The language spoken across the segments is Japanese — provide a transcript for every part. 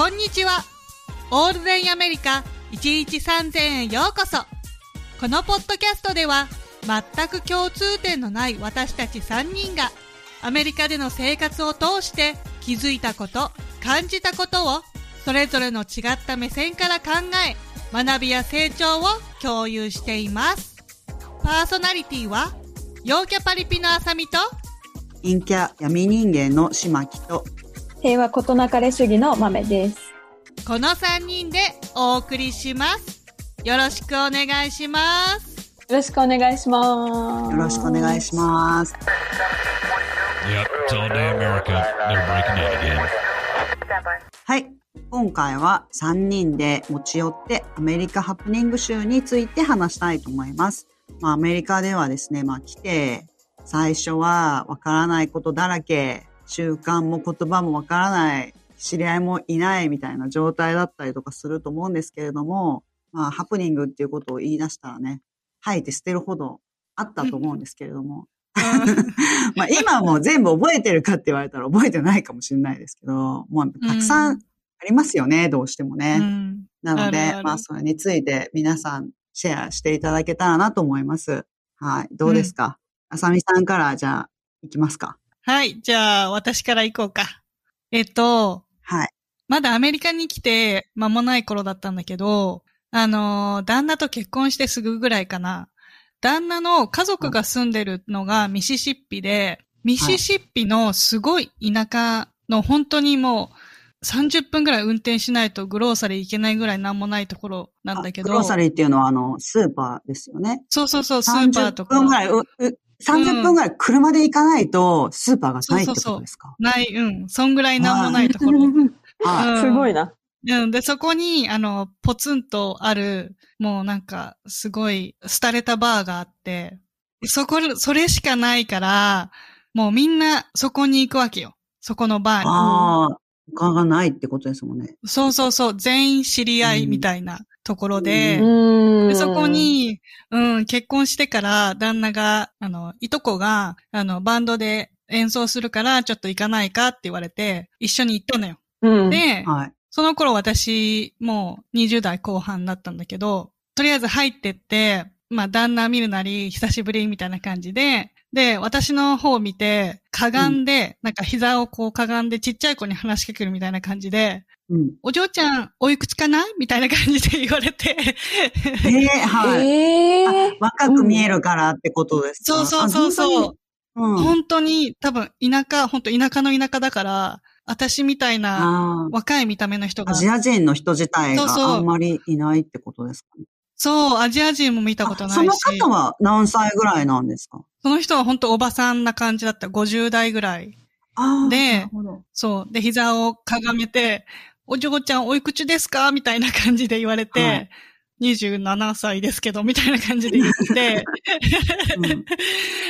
こんにちは。オールデンアメリカ1日3000円ようこそ。このポッドキャストでは全く共通点のない私たち3人がアメリカでの生活を通して気づいたこと、感じたことをそれぞれの違った目線から考え学びや成長を共有しています。パーソナリティは陽キャパリピのあさみと陰キャ闇人間の島木と平和ことなかれ主義の豆です。この3人でお送りします。よろしくお願いします。よろしくお願いします。よろしくお願いします。はい。今回は3人で持ち寄ってアメリカハプニング集について話したいと思います。まあアメリカではですね、まあ来て最初はわからないことだらけ、習慣も言葉もわからない、知り合いもいないみたいな状態だったりとかすると思うんですけれども、まあハプニングっていうことを言い出したらね、吐いて捨てるほどあったと思うんですけれども、まあ今も全部覚えてるかって言われたら覚えてないかもしれないですけど、もうたくさんありますよね、どうしてもね。うんなので、あるあるまあそれについて皆さんシェアしていただけたらなと思います。はい。どうですか、あさみさんからじゃあ行きますか。はい。じゃあ、私から行こうか。えっと、はい。まだアメリカに来て間もない頃だったんだけど、あのー、旦那と結婚してすぐぐらいかな。旦那の家族が住んでるのがミシシッピで、ミシシッピのすごい田舎の本当にもう30分ぐらい運転しないとグローサリー行けないぐらいなんもないところなんだけど。あグローサリーっていうのはあの、スーパーですよね。そうそうそう、スーパーと30か。分ぐらい、30分ぐらい車で行かないとスーパーがないってそうそうそうことですかない、うん。そんぐらいなんもないところ。はい。うんすごいな。うん。で、そこに、あの、ポツンとある、もうなんか、すごい、廃れたバーがあって、そこ、それしかないから、もうみんなそこに行くわけよ。そこのバーああ、他がないってことですもんね。に。そうそうそう、全員知り合いみたいなところで、うんで、そこ、に、うん、結婚してから、旦那が、あの、いとこが、あの、バンドで演奏するから、ちょっと行かないかって言われて、一緒に行ったのよ。うん、で、はい。その頃私、もう20代後半だったんだけど、とりあえず入ってって、まあ旦那見るなり、久しぶりみたいな感じで、で、私の方を見て、かがんで、なんか膝をこうかがんでちっちゃい子に話しかけるみたいな感じで、うん。お嬢ちゃん、おいくつかなみたいな感じで言われて、ええはい。ええあ若く見えるからってことですか、そうそうそうそう。あ本当に？うん。本当に多分田舎、本当田舎の田舎だから、私みたいなあ若い見た目の人あ。がア、ジア人の人自体がそうそうあんまりいないってことですかね？そう、アジア人も見たことあないし。その方は何歳ぐらいなんですか？その人は本当おばさんな感じだった。50代ぐらい。ああ。でなるほどそう。で、膝をかがめて、お嬢ちゃんおいくつですか？みたいな感じで言われて、はい27歳ですけど、みたいな感じで言って、うん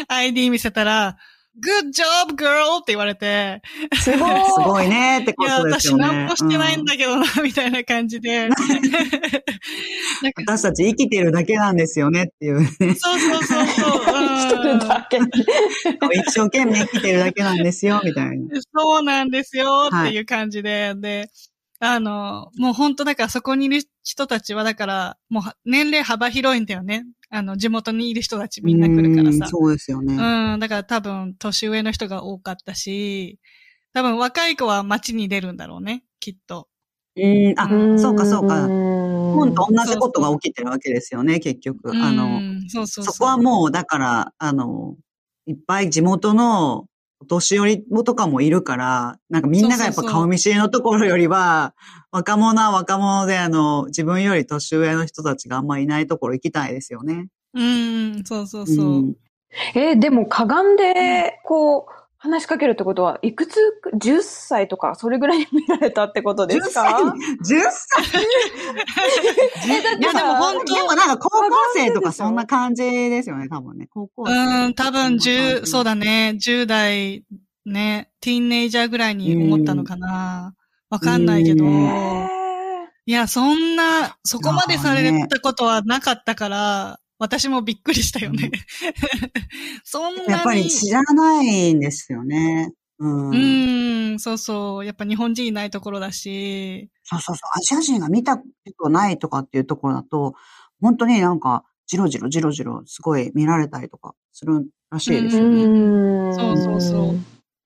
ID 見せたら、Good job, girl! って言われて、すごい。すごいねってこいや、とです私よね。何もしてないんうだけどな、みたいな感じで。私たち生きてるだけなんですよねっていうね。そうそうそうそう。生きてるだけ。一生懸命生きてるだけなんですよ、みたいな。そうなんですよっていう感じで、で、あの、もう本当だからそこにいる人たちはだから、もうは年齢幅広いんだよね。あの、地元にいる人たちみんな来るからさ。うんそうですよね。うん、だから多分年上の人が多かったし、多分若い子は街に出るんだろうね、きっと。うん、あ、そうかそうか。日本本と同じことが起きてるわけですよね、結局。あうの、んそうそうそう。そこはもう、だから、あの、いっぱい地元のお年寄りとかもいるから、なんかみんながやっぱ顔見知りのところよりは、若者は若者で、あの、自分より年上の人たちがあんまいないところ行きたいですよね。うん、そうそうそう。んえーでもかがんで、こう、話しかけるってことは、いくつ、10歳とか、それぐらいに見られたってことで10す歳か ?10 歳いやでも本当でもなんか高校生とかそんな感じですよね、多分ね。高校生。うん、多分10、そうだね、10代、ね、ティーンネイジャーぐらいに思ったのかな。わかんないけど。いや、そんな、そこまでされたことはなかったから、私もびっくりしたよね。そんなに。やっぱり知らないんですよね。うん。うん、そうそう。やっぱ日本人いないところだし。そうそうそう。アジア人が見たことないとかっていうところだと、本当になんか、じろじろじろじろすごい見られたりとかするらしいですーよね。うんそうそうそう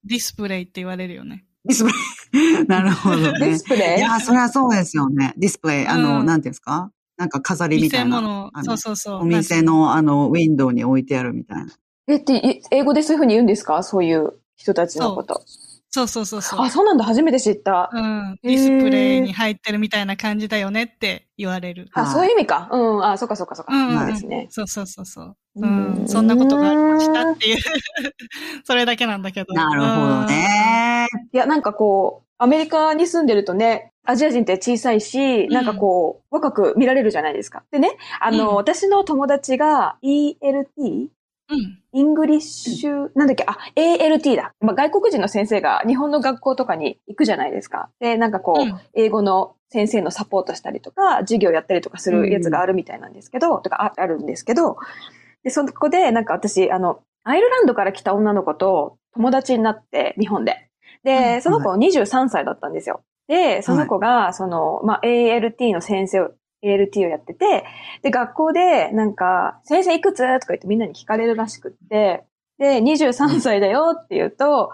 ディスプレイって言われるよね。ディスプレイ。なるほどディね。スプレイ？いや、それはそうですよね。ディスプレイ。あの、うんなんていうんですか？なんか飾りみたいな。そうそうそう。お店の、あの、ウィンドウに置いてあるみたいな。え、って、え英語でそういうふうに言うんですか？そういう人たちのこと。そうそうそうそう。あ、そうなんだ。初めて知った。うん。ディスプレイに入ってるみたいな感じだよねって言われる。あ、はいそういう意味か。うん。あ、そっかそっかそっか。うんうんそうですね。そうそうそうそう。ううんん。そんなことがありましたっていう。それだけなんだけど。なるほどね。いや、なんかこう、アメリカに住んでるとね、アジア人って小さいし、んなんかこう、若く見られるじゃないですか。でね、あの、うん私の友達が ELT? うん。 English、なんだっけ、あ、ALT だ。まあ、外国人の先生が日本の学校とかに行くじゃないですか。で、なんかこう、うん英語の先生のサポートしたりとか、授業やったりとかするやつがあるみたいなんですけど、とかああるんですけど、で、そこで、なんか私、あの、アイルランドから来た女の子と友達になって、日本で。で、その子23歳だったんですよ。で、その子が、その、まあ、ALT の先生を、ALT をやってて、で、学校で、なんか、先生いくつ？とか言ってみんなに聞かれるらしくって、で、23歳だよって言うと、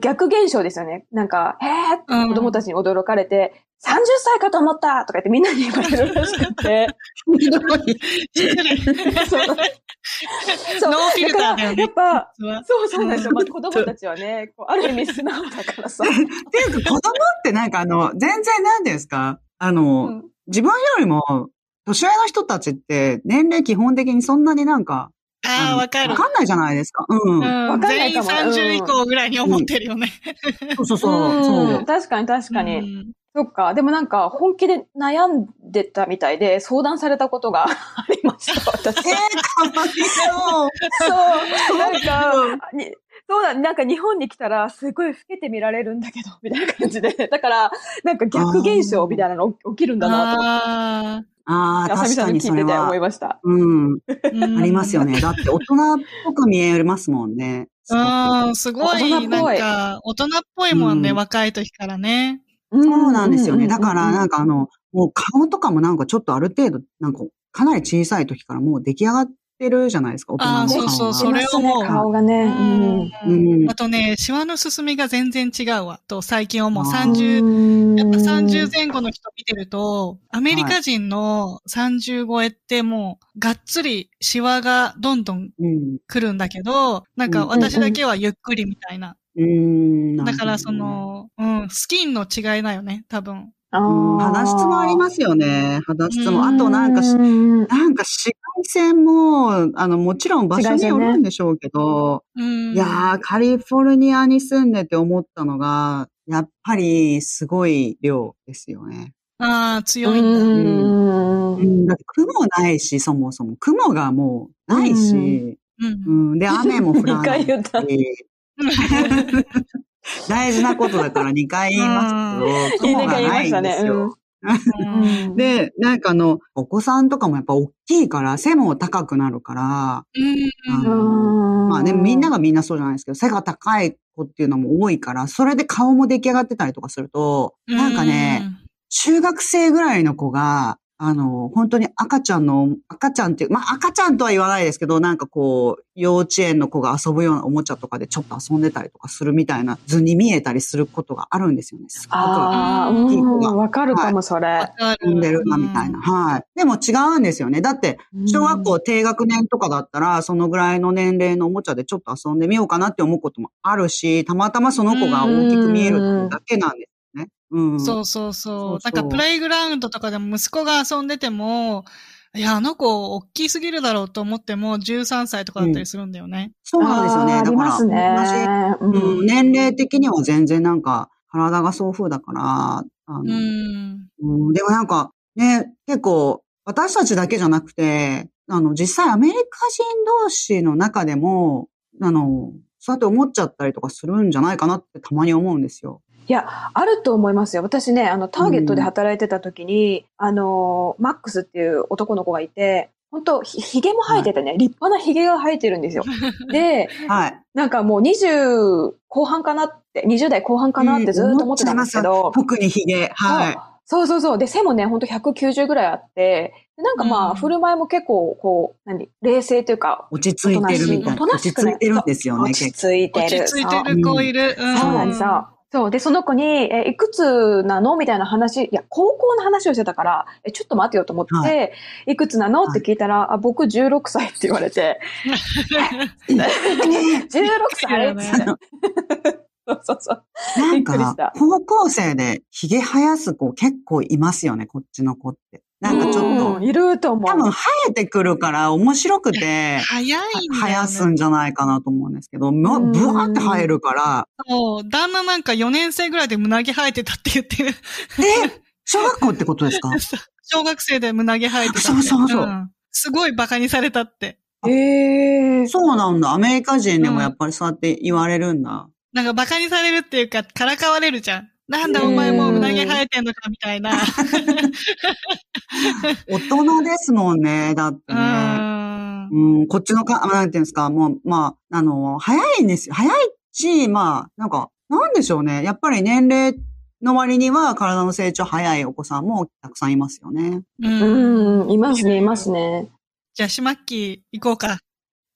逆現象ですよね。なんか、へーって子供たちに驚かれて、30歳かと思ったとか言ってみんなに言われるらしくて。ひどい。そうそうノーフィルターだよねやっぱ、そうそうなんですよ。まあ、子供たちはね、こうある意味素直だからさ。っていうか、子供ってなんかあの、全然なんですか？あの、うん自分よりも、年上の人たちって、年齢基本的にそんなになんか、ああ、のわかるわ。かんないじゃないですか。うん。うんわかんない全員かも30以降ぐらいに思ってるよね。そうそうそう。うんそう確かに確かに。うんそっか。でもなんか、本気で悩んでたみたいで、相談されたことが ありました、私。えー、かわいそう。そう。なんか、にそうだ、なんか日本に来たら、すごい老けて見られるんだけど、みたいな感じで。だから、なんか逆現象みたいなの起きるんだなと思って。ああ確かにそれに聞いてて思いは。ました。うん。ーありますよ。ね。だって大人っぽく見えますもんね。うん、すご大人い、っぽいなんか、大人っぽいもんね、うん若い時からね。そうなんですよね。だから、なんか、かあの、もう顔とかもなんかちょっとある程度、なんかかなり小さい時からもう出来上がってるじゃないですか、大人の顔が。そうそうそれをもう顔がね。うんうんあとね、シワの進みが全然違うわ。と、最近はもう30、うんやっぱ30前後の人見てると、アメリカ人の30超えってもう、がっつりシワがどんどん。来るんだけど、なんか私だけはゆっくりみたいな。うん。だからそ、の、うん、スキンの違いだよね、多分。肌質もありますよね。肌質も。うんあとなんかし、うんなんか紫外線も、あの、もちろん場所によるんでしょうけど、うん。いやー、カリフォルニアに住んでて思ったのが、やっぱりすごい量ですよね。ああ、強いんだ。うんうん、だって雲ないし、そもそも。雲がもうないし、うんう。ん、で、雨も降らないし。大事なことだから2回言いますけど、雲がないんですよ。うん。で、なんかあの、お子さんとかもやっぱ大きいから、背も高くなるから、あのまあね、みんながみんなそうじゃないですけど、背が高い子っていうのも多いから、それで顔も出来上がってたりとかすると、なんかね、、中学生ぐらいの子が、あの、本当に赤ちゃんの、赤ちゃんっていう、まあ赤ちゃんとは言わないですけど、なんかこう、幼稚園の子が遊ぶようなおもちゃとかでちょっと遊んでたりとかするみたいな図に見えたりすることがあるんですよね。すごくああ、わかるかも、そわれ。遊んでるな、みたいな。。はい。でも違うんですよね。だって、小学校低学年とかだったら、そのぐらいの年齢のおもちゃでちょっと遊んでみようかなって思うこともあるし、たまたまその子が大きく見えるだけなんですね。うん。そうそうそう。そうそうなんかプレイグラウンドとかでも息子が遊んでても、いや、あの子、大きすぎるだろうと思っても、13歳とかだったりするんだよね。そうなんですよね。だから、ますね。同じ、うん、年齢的には全然なんか、体がそう風だから、あの、うん。うん、でもなんか、ね、結構、私たちだけじゃなくて、あの、実際アメリカ人同士の中でも、あの、そうやって思っちゃったりとかするんじゃないかなってたまに思うんですよ。いや、あると思いますよ。私ね、あの、ターゲットで働いてた時に、あの、マックスっていう男の子がいて、本当ひ、ひげも生えててね、立派なひげが生えてるんですよ。で、はい。なんかもう20後半かなって、20代後半かなってずっと思ってたんですけど、特に髭。はい。そうそうそう。で、背もね、ほんと190ぐらいあって、でなんかまあ、うん振る舞いも結構、こう、何、冷静というか、落ち着いてるみたいな。落ちしくない着いてるんですよね、落ち。着いてる。落ち着いてる子いる。うん。そうなんですよ。そう。で、その子に、え、いくつなの？みたいな話、いや、高校の話をしてたから、え、ちょっと待ってよと思って、、はい。くつなの？って聞いたら、あ、僕16歳って言われて、16歳？そうそうそう。なんかた、高校生で髭生やす子結構いますよね、こっちの子って。なんかちょっと、うんいると思う。多分生えてくるから面白くて、早いね。生やすんじゃないかなと思うんですけど、まうんブワーって生えるから、そう。旦那なんか4年生ぐらいで胸毛生えてたって言ってる。え、小学校ってことですか？小学生で胸毛生えてたって。そうそうそうんすごい馬鹿にされたって。ええそうなんだ。アメリカ人でもやっぱりそうやって言われるんだ。なんか馬鹿にされるっていうか、からかわれるじゃん。なんだお前もう胸毛生えてんのかみたいな。大人ですもんね、だってうね。ん。うん、こっちのか、なんていうんですか、もう、まあ、あの、早いんですよ。早いし、まあ、なんか、なんでしょうね。やっぱり年齢の割には体の成長早いお子さんもたくさんいますよね。うん。うん、いますね、いますね。じゃあ、しまっき行こうか。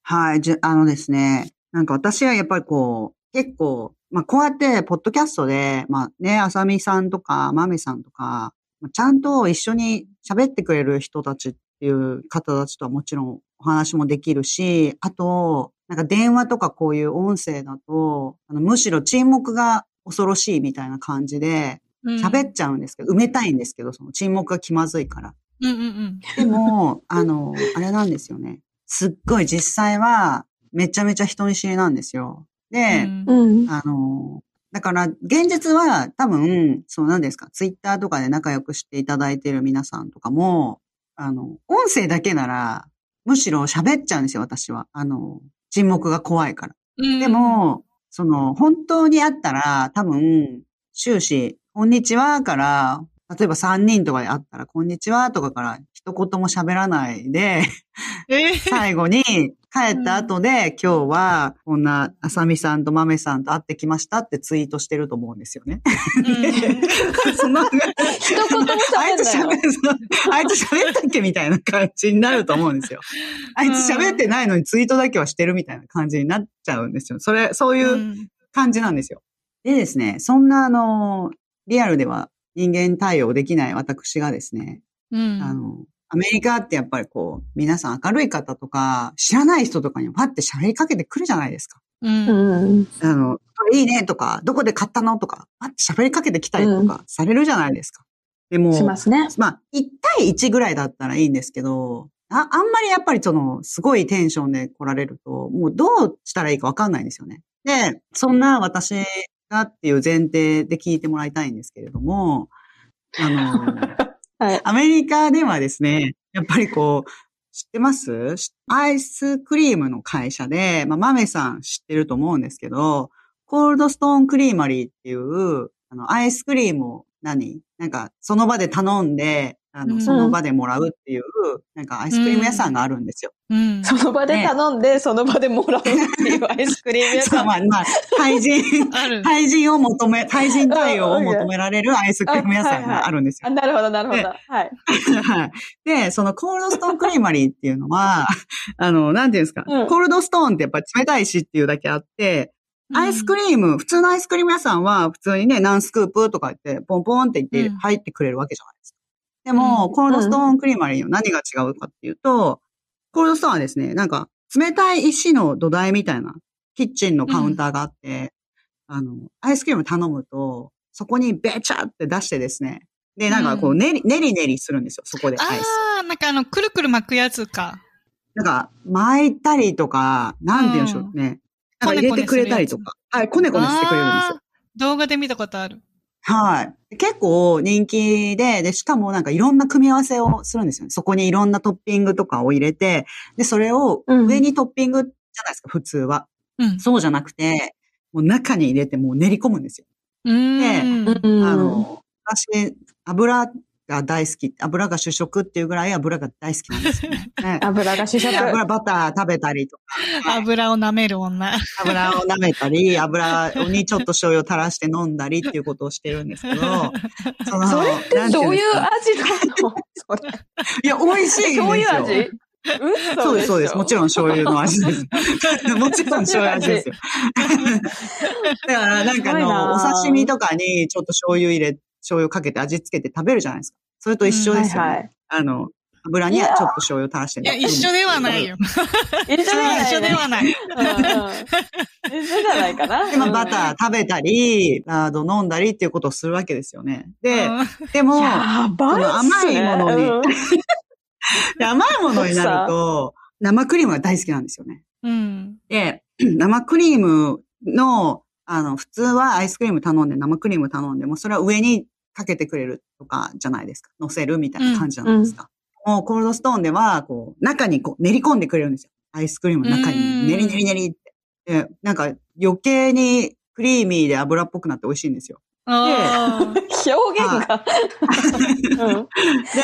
はい。じゃ、あのですね、なんか私はやっぱりこう、結構、まあこうやって、ポッドキャストで、まあね、あさみさんとか、まめさんとか、まあちゃんと一緒に喋ってくれる人たちっていう方たちとはもちろんお話もできるし、あと、なんか電話とかこういう音声だと、あのむしろ沈黙が恐ろしいみたいな感じで、うん喋っちゃうんですけど、埋めたいんですけど、その沈黙が気まずいから。うんうんうん。でも、あの、あれなんですよね。すっごい実際は、めちゃめちゃ人見知りなんですよ。で、うんうん。あの、だから、現実は多分、そうなんですか、ツイッターとかで仲良くしていただいている皆さんとかも、あの、音声だけなら、むしろ喋っちゃうんですよ、私は。あの、沈黙が怖いから。うんで、も、その、本当にあったら、多分、終始、こんにちはから、例えば3人とかで会ったら、こんにちはとかから一言も喋らないで、えー最後に帰った後で、今日はこんなあさみさんとまめさんと会ってきましたってツイートしてると思うんですよね。その、一言もあいつ喋あいつ喋ったっけみたいな感じになると思うんですよ。あいつ喋ってないのにツイートだけはしてるみたいな感じになっちゃうんですよ。それ、そういううん感じなんですよ。でですね、そんなあの、リアルでは人間対応できない私がですね、うん。あの、アメリカってやっぱりこう、皆さん明るい方とか、知らない人とかにパッて喋りかけてくるじゃないですか。うん。うん。あの、いいねとか、どこで買ったの？とか、パッて喋りかけてきたりとかされるじゃないですか。でも、しますね。まあ、1対1ぐらいだったらいいんですけど、ああんまりやっぱりその、すごいテンションで来られると、もうどうしたらいいかわかんないんですよね。で、そんな私がっていう前提で聞いてもらいたいんですけれども、あの、はい。アメリカではですね、やっぱりこう、知ってます？アイスクリームの会社で、まあ、マメさん知ってると思うんですけど、コールドストーンクリーマリーっていう、あの、アイスクリームを何？なんか、その場で頼んで、あの、うんその場でもらうっていう、なんかアイスクリーム屋さんがあるんですよ。うん。その場で頼んで、その場でもらうっていうアイスクリーム屋さん。まあ、まあ、対人。対人を求め、対人対応を求められるアイスクリーム屋さんがあるんですよあ、。なるほど、なるほど。はい。はい。で、そのコールドストーンクリーマリーっていうのは、あの、なんていうんですか、うんコールドストーンってやっぱり冷たいしっていうだけあって、アイスクリーム、普通のアイスクリーム屋さんは普通にね、何スクープとか言って、ポンポンって言ってうん入ってくれるわけじゃないですか。でも、うんコールドストーンクリーマリーの何が違うかっていうと、コールドストーンはですね、なんか、冷たい石の土台みたいな、キッチンのカウンターがあって、あの、アイスクリーム頼むと、そこにべちゃって出してですね、で、なんかこう、ねり、ねりねりするんですよ、そこでアイス。ああ、なんかあの、くるくる巻くやつか。なんか、巻いたりとか、なんて言うんでしょうね。なんか入れてくれたりとか。はい、こねこねしてくれるんですよ。動画で見たことある。はい。結構人気で、で、しかもなんかいろんな組み合わせをするんですよね。そこにいろんなトッピングとかを入れて、で、それを上にトッピングじゃないですか、普通は。うん。そうじゃなくて、もう中に入れてもう練り込むんですよ。うーん。うんあの、私、油が大好き、油が主食っていうぐらい油が大好きなんですよね。ね油が主食で。油、バター食べたりとか、油を舐める女。油を舐めたり、油にちょっと醤油を垂らして飲んだりっていうことをしてるんですけど、そのそれってなんてどういう味なの？それ。いや、美味しいんですよ。醤油味そうです、そうです。もちろん醤油の味です。もちろん醤油味ですよ。だから、なんかあの、なお刺身とかにちょっと醤油入れ、醤油かけて味付けて食べるじゃないですか。それと一緒ですよね。はいはいあの、油にちょっと醤油垂らしていや、一緒ではないよ。一緒じゃない、一緒ではない。うんうん一緒じゃないかな。で、まあ、バター食べたり、ラード飲んだりっていうことをするわけですよね。で、うんでも、ね。その甘いものにうんで 甘いものになると、生クリームが大好きなんですよね。うん。で、生クリームの、あの、普通はアイスクリーム頼んで、生クリーム頼んでも、それは上にかけてくれるとかじゃないですか。乗せるみたいな感じじゃないですか。もう、コールドストーンでは、こう、中にこう練り込んでくれるんですよ。アイスクリームの中うんに、練り練り練りって。で、なんか、余計にクリーミーで油っぽくなって美味しいんですよ。あー表現が。うん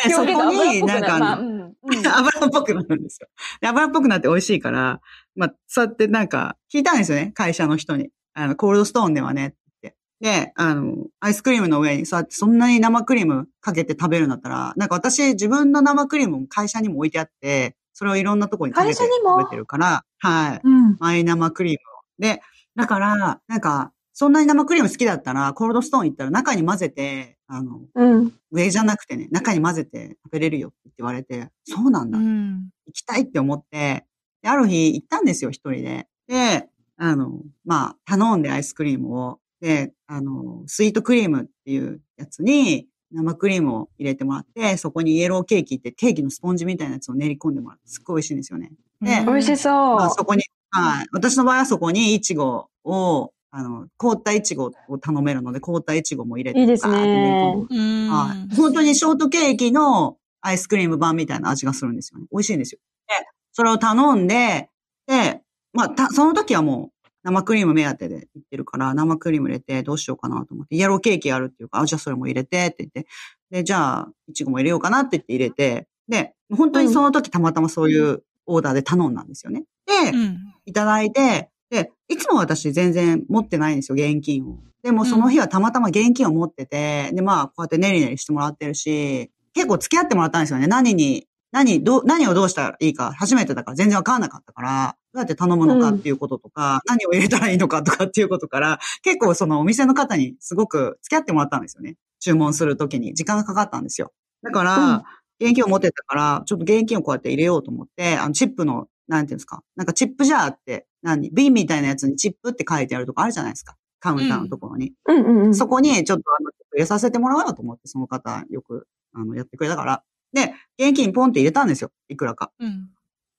で、そこに、なんかあの、まあうんうん 油っぽくなるんですよ。で油っぽくなって美味しいから、まあ、そうやってなんか、聞いたんですよね、会社の人に。あの、コールドストーンではね、って。で、あの、アイスクリームの上に、そうやってそんなに生クリームかけて食べるんだったら、なんか私自分の生クリームも会社にも置いてあって、それをいろんなとこにかけて会社にも？食べてるから、はい。うん。マイ生クリームを。で、だから、なんか、そんなに生クリーム好きだったら、コールドストーン行ったら中に混ぜて、あの、うん。上じゃなくてね、中に混ぜて食べれるよって言われて、そうなんだ。うん。行きたいって思って、である日行ったんですよ、一人で。で、あの、まあ、頼んでアイスクリームを。で、あの、スイートクリームっていうやつに生クリームを入れてもらって、そこにイエローケーキってケーキのスポンジみたいなやつを練り込んでもらって、すっごい美味しいんですよね。でうん美味しそう。まあ、そこに、はい。私の場合はそこにイチゴを、あの、凍ったイチゴを頼めるので、凍ったイチゴも入れて、いいですね。はい。本当にショートケーキのアイスクリーム版みたいな味がするんですよね。美味しいんですよ。で、それを頼んで、で、まあ、た、その時はもう生クリーム目当てで行ってるから、生クリーム入れてどうしようかなと思って、イエローケーキあるっていうか、あ、じゃあそれも入れてって言って、で、じゃあ、いちごも入れようかなって言って入れて、で、本当にその時たまたまそういうオーダーで頼んだんですよね。で、うん。いただいて、で、いつも私全然持ってないんですよ、現金を。でもその日はたまたま現金を持ってて、で、まあ、こうやってネリネリしてもらってるし、結構付き合ってもらったんですよね。何に、何、どう、何をどうしたらいいか、初めてだから全然わかんなかったから、どうやって頼むのかっていうこととか、何を入れたらいいのかとかっていうことから、結構そのお店の方にすごく付き合ってもらったんですよね。注文するときに時間がかかったんですよ。だから、うん現金を持ってたから、ちょっと現金をこうやって入れようと思って、あの、チップの、なんていうんですか。なんかチップジャーって、何瓶みたいなやつにチップって書いてあるとこあるじゃないですか。カウンターのところに。うんうんうん。そこにちょっとあの、入れさせてもらおうよと思って、その方よく、あの、やってくれたから。で、現金ポンって入れたんですよ。いくらか。うん。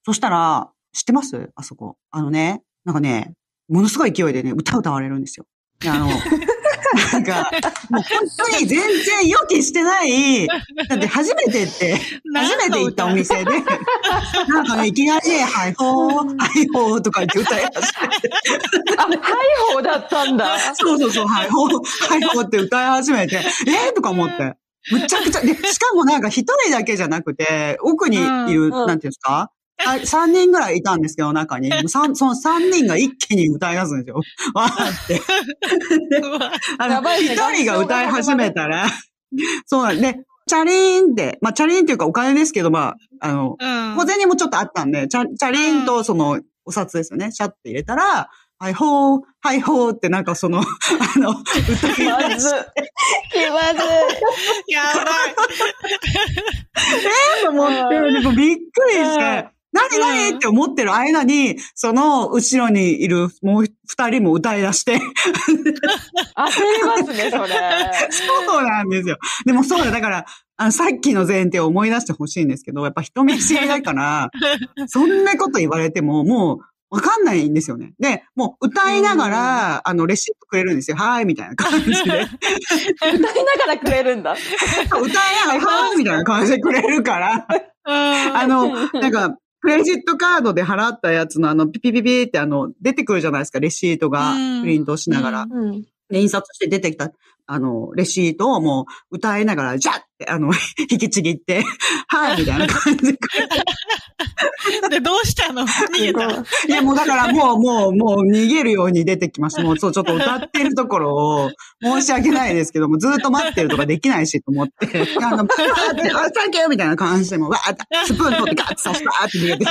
そしたら、知ってます？あそこ。あのね、なんかね、ものすごい勢いでね、歌歌われるんですよ。であの、なんか、もう本当に全然予期してない、だって初めてって、初めて行ったお店で、なんかね、いきなり、はいほー、はいほーとか言って歌い始めて、あ、ハイホーだったんだ。そうそうそう、はいほー、はいほーって歌い始めて、えーとか思って。むちゃくちゃ、で、しかもなんか一人だけじゃなくて、奥にいる、うんなんていうんですか？はい三人ぐらいいたんですけど、中に。も う三その三人が一気に歌い出すんですよ。わーって。あの、やばいね一人が歌い始めたら、そうなんで、チャリーンって、まあ、チャリーンっていうかお金ですけど、まあ、あの、うん。小銭もちょっとあったんで、チャチャリーンとその、お札ですよね。シャッて入れたら、はいほー、はいほーってなんかその、あの、歌い出まず。して、気まずい。やばい。と思って、でもびっくりして、何何って思ってる間に、その後ろにいるもう二人も歌い出して、焦りますね、それ。そうなんですよ。でもそうだ、だから、あの、さっきの前提を思い出してほしいんですけど、やっぱ人見知りだから、そんなこと言われても、もう、わかんないんですよね。で、もう歌いながら、あの、レシートくれるんですよ。はーい、みたいな感じで。歌いながらくれるんだ。歌いながら、はーい、みたいな感じでくれるから、ああの、なんか、クレジットカードで払ったやつのあの、ピピピピってあの、出てくるじゃないですか、レシートがうんプリントしながら。うん。で、印刷して出てきた、あの、レシートをもう歌いながら、ジャッって、あの、引きちぎって、はい、みたいな感じで。で、どうしたの？逃げた。いや、もうだからもう、もう、もう逃げるように出てきました。もう、そう、ちょっと歌ってるところを、申し訳ないですけども、ずっと待ってるとかできないし、と思って、あの、バーって、あ、サンキューみたいな感じで、もう、わーって、スプーン取ってガーって刺して、バーって逃げて。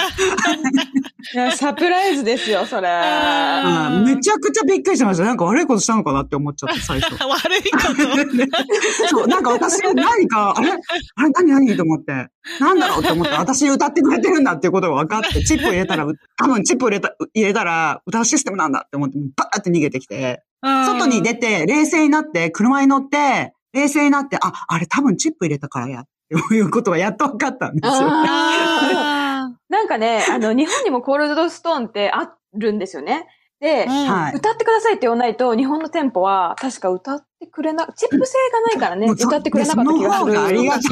いや、サプライズですよ、それ。あうんめちゃくちゃびっくりしました。なんか悪いことしたのかなって思っちゃって、最初。悪いこと。そう、なんか私何か、あれあれ何何と思って。なんだろうって思って、私歌ってくれてるんだっていうことが分かって、チップ入れたら、多分チップ入れた、入れたら、歌うシステムなんだって思って、バーって逃げてきて、外に出て、冷静になって、車に乗って、冷静になって、あ、あれ多分チップ入れたからや、っていうことがやっと分かったんですよ。あ なんかね、あの、日本にもコールドストーンってあるんですよね。で、ーはい。歌ってくださいって言わないと、日本の店舗は、確か歌ってくれな、チップ制がないからね、歌ってくれなかった気がすその方がありる。がたい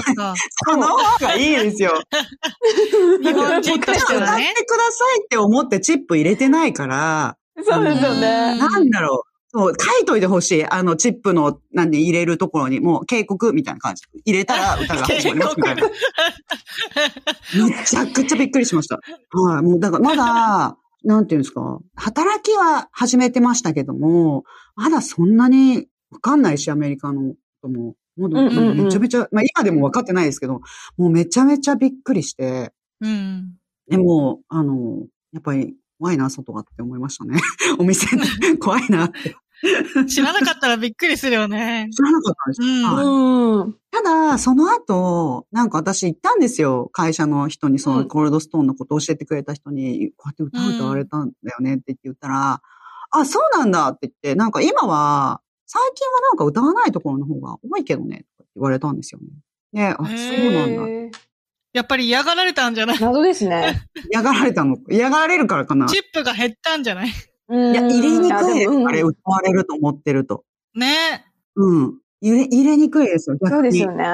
その方がいいですよ。日本人として歌ってはね。くださいって思ってチップ入れてないから、そうですよね。なんだろう。そう、書いといてほしい。あの、チップの、なんで入れるところに、もう警告みたいな感じ。入れたら歌が始まりますみたいな。めちゃくちゃびっくりしました。はい。もう、だから、まだ、なんていうんですか？働きは始めてましたけども、まだそんなにわかんないし、アメリカのことも。もうめちゃめちゃ、まあ今でも分かってないですけど、もうめちゃめちゃびっくりして、うん。でも、あの、やっぱり怖いな、外がって思いましたね。お店で怖いなって。知らなかったらびっくりするよね。知らなかったんです。うん。ただ、その後、なんか私言ったんですよ。会社の人に、そのコールドストーンのことを教えてくれた人に、こうやって歌う歌われたんだよねって言って言ったら、あ、そうなんだって言って、なんか今は、最近はなんか歌わないところの方が多いけどね、とか言われたんですよね。ね、あ、へそうなんだ。やっぱり嫌がられたんじゃない？謎ですね。嫌がられたの、嫌がられるからかな？チップが減ったんじゃない？うんいや、入れにくいです。うんあれ、歌われると思ってると。ねうん。入れ、入れにくいですよ。そうですよね。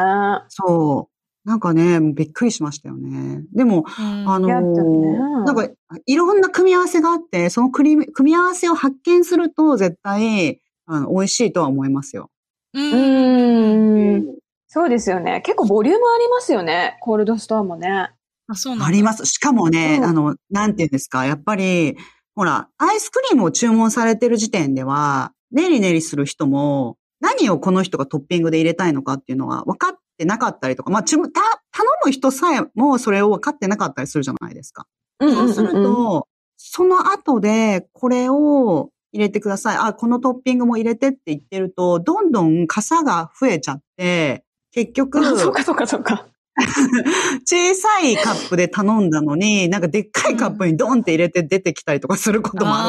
そう。なんかね、びっくりしましたよね。でも、うんあのーなんか、いろんな組み合わせがあって、その組み組み合わせを発見すると、絶対、あの、美味しいとは思いますよ。う。うんん。そうですよね。結構ボリュームありますよね。コールドストーンもね。あ、そうなんだあります。しかもね、うんあの、なんていうんですか、やっぱり、ほら、アイスクリームを注文されてる時点では、ねりねりする人も、何をこの人がトッピングで入れたいのかっていうのは分かってなかったりとか、まあ、注文た頼む人さえもそれを分かってなかったりするじゃないですか。そうすると、その後で、これを入れてください。あ、このトッピングも入れてって言ってると、どんどん傘が増えちゃって、結局、あそうかそうかそうか。小さいカップで頼んだのに、なんかでっかいカップにドンって入れて出てきたりとかすることもあ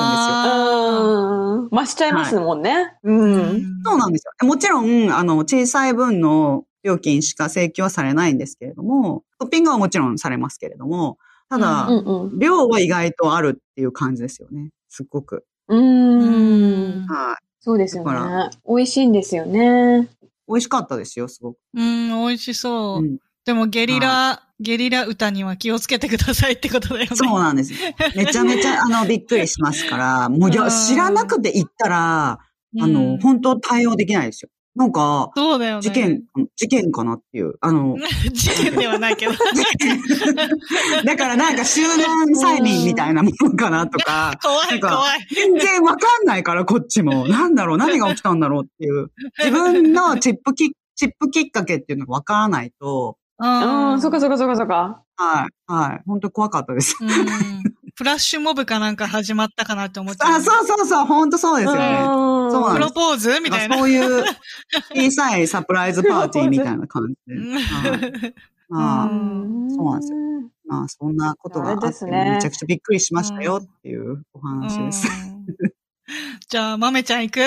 うん。増しちゃいますもんね。う。るんるんですよ。そうなんですよ。もちろん、あの、小さい分の料金しか請求はされないんですけれども、トッピングはもちろんされますけれども、ただ、うんうん。量は意外とあるっていう感じですよね。すっごく。ううんん。はい。そうですよね。美味しいんですよね。美味しかったですよ、すごく。うん、美味しそうう。ん、でもゲリラ、ゲリラ歌には気をつけてくださいってことだよね。そうなんです。めちゃめちゃ、あの、びっくりしますから、もういや、うん知らなくて行ったら、あうの、ん本当対応できないですよ。なんか、そうだよね。事件、事件かなっていう。あの、事件ではないけど。だからなんか集団催眠みたいなものかなとか、怖ない怖い。全然わかんないからこっちも。なんだろう何が起きたんだろうっていう。自分のチップき、チップきっかけっていうのがわからないと、うんああ、そっかそっかそっかそっか。はい、はい。本当怖かったです。うん。フラッシュモブかなんか始まってかなって思っちゃう。あ、そうそうそう、本当そうですよね。うんそうなんですプロポーズみたいな。そういう小さいサプライズパーティーみたいな感じで。はいまあ、うんそうなんですよまあ、そんなことがあって、めちゃくちゃびっくりしましたよっていうお話です。うんじゃあ、豆ちゃん行く？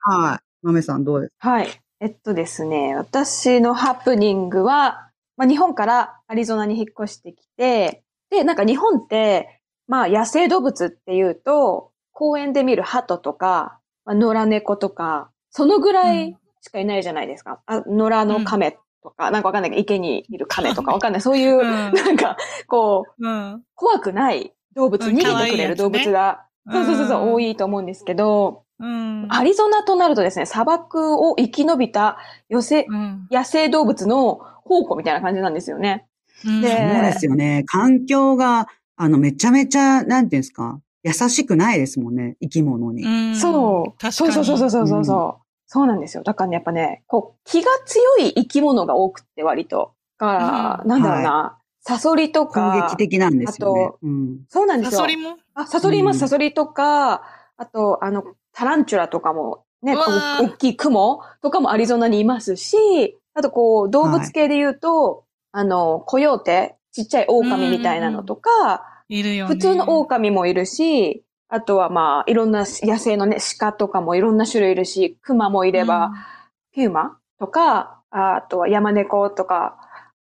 はい。豆さんどうですはい。えっとですね、私のハプニングは、まあ、日本からアリゾナに引っ越してきて、で、なんか日本って、まあ野生動物っていうと、公園で見る鳩とか、まあ、野良猫とか、そのぐらいしかいないじゃないですか。あ野良の亀とか、なんかわかんないけど、池にいる亀とかわかんない。そういう、うんなんか、こう、うん。怖くない動物、うん逃げてくれる動物が、そうそうそう多いと思うんですけど、うん。アリゾナとなるとですね、砂漠を生き延びた寄せ、うん。野生動物の宝庫みたいな感じなんですよね。うんでそうですよね。環境が、あの、めちゃめちゃ、なんていうんですか、優しくないですもんね、生き物に。うんそう。確かに。そうそうそうそうそうそう。そうなんですよ。だからね、やっぱね、こう、気が強い生き物が多くって割と。だから、うんなんだろうな、サソリと攻か撃、的なんですよねあと。うん。そうなんですよサソ。リも？あ、サソリいます、うんサソリとか、あと、あの、タランチュラとかも、ね、大きいクモとかもアリゾナにいますし、あとこう、動物系で言うと、あの、コヨーテ、ちっちゃい狼みたいなのとか、いるよね。普通の狼もいるし、あとはまあ、いろんな野生のね、鹿とかもいろんな種類いるし、クマもいれば、ピューマとか、あとは山猫とか、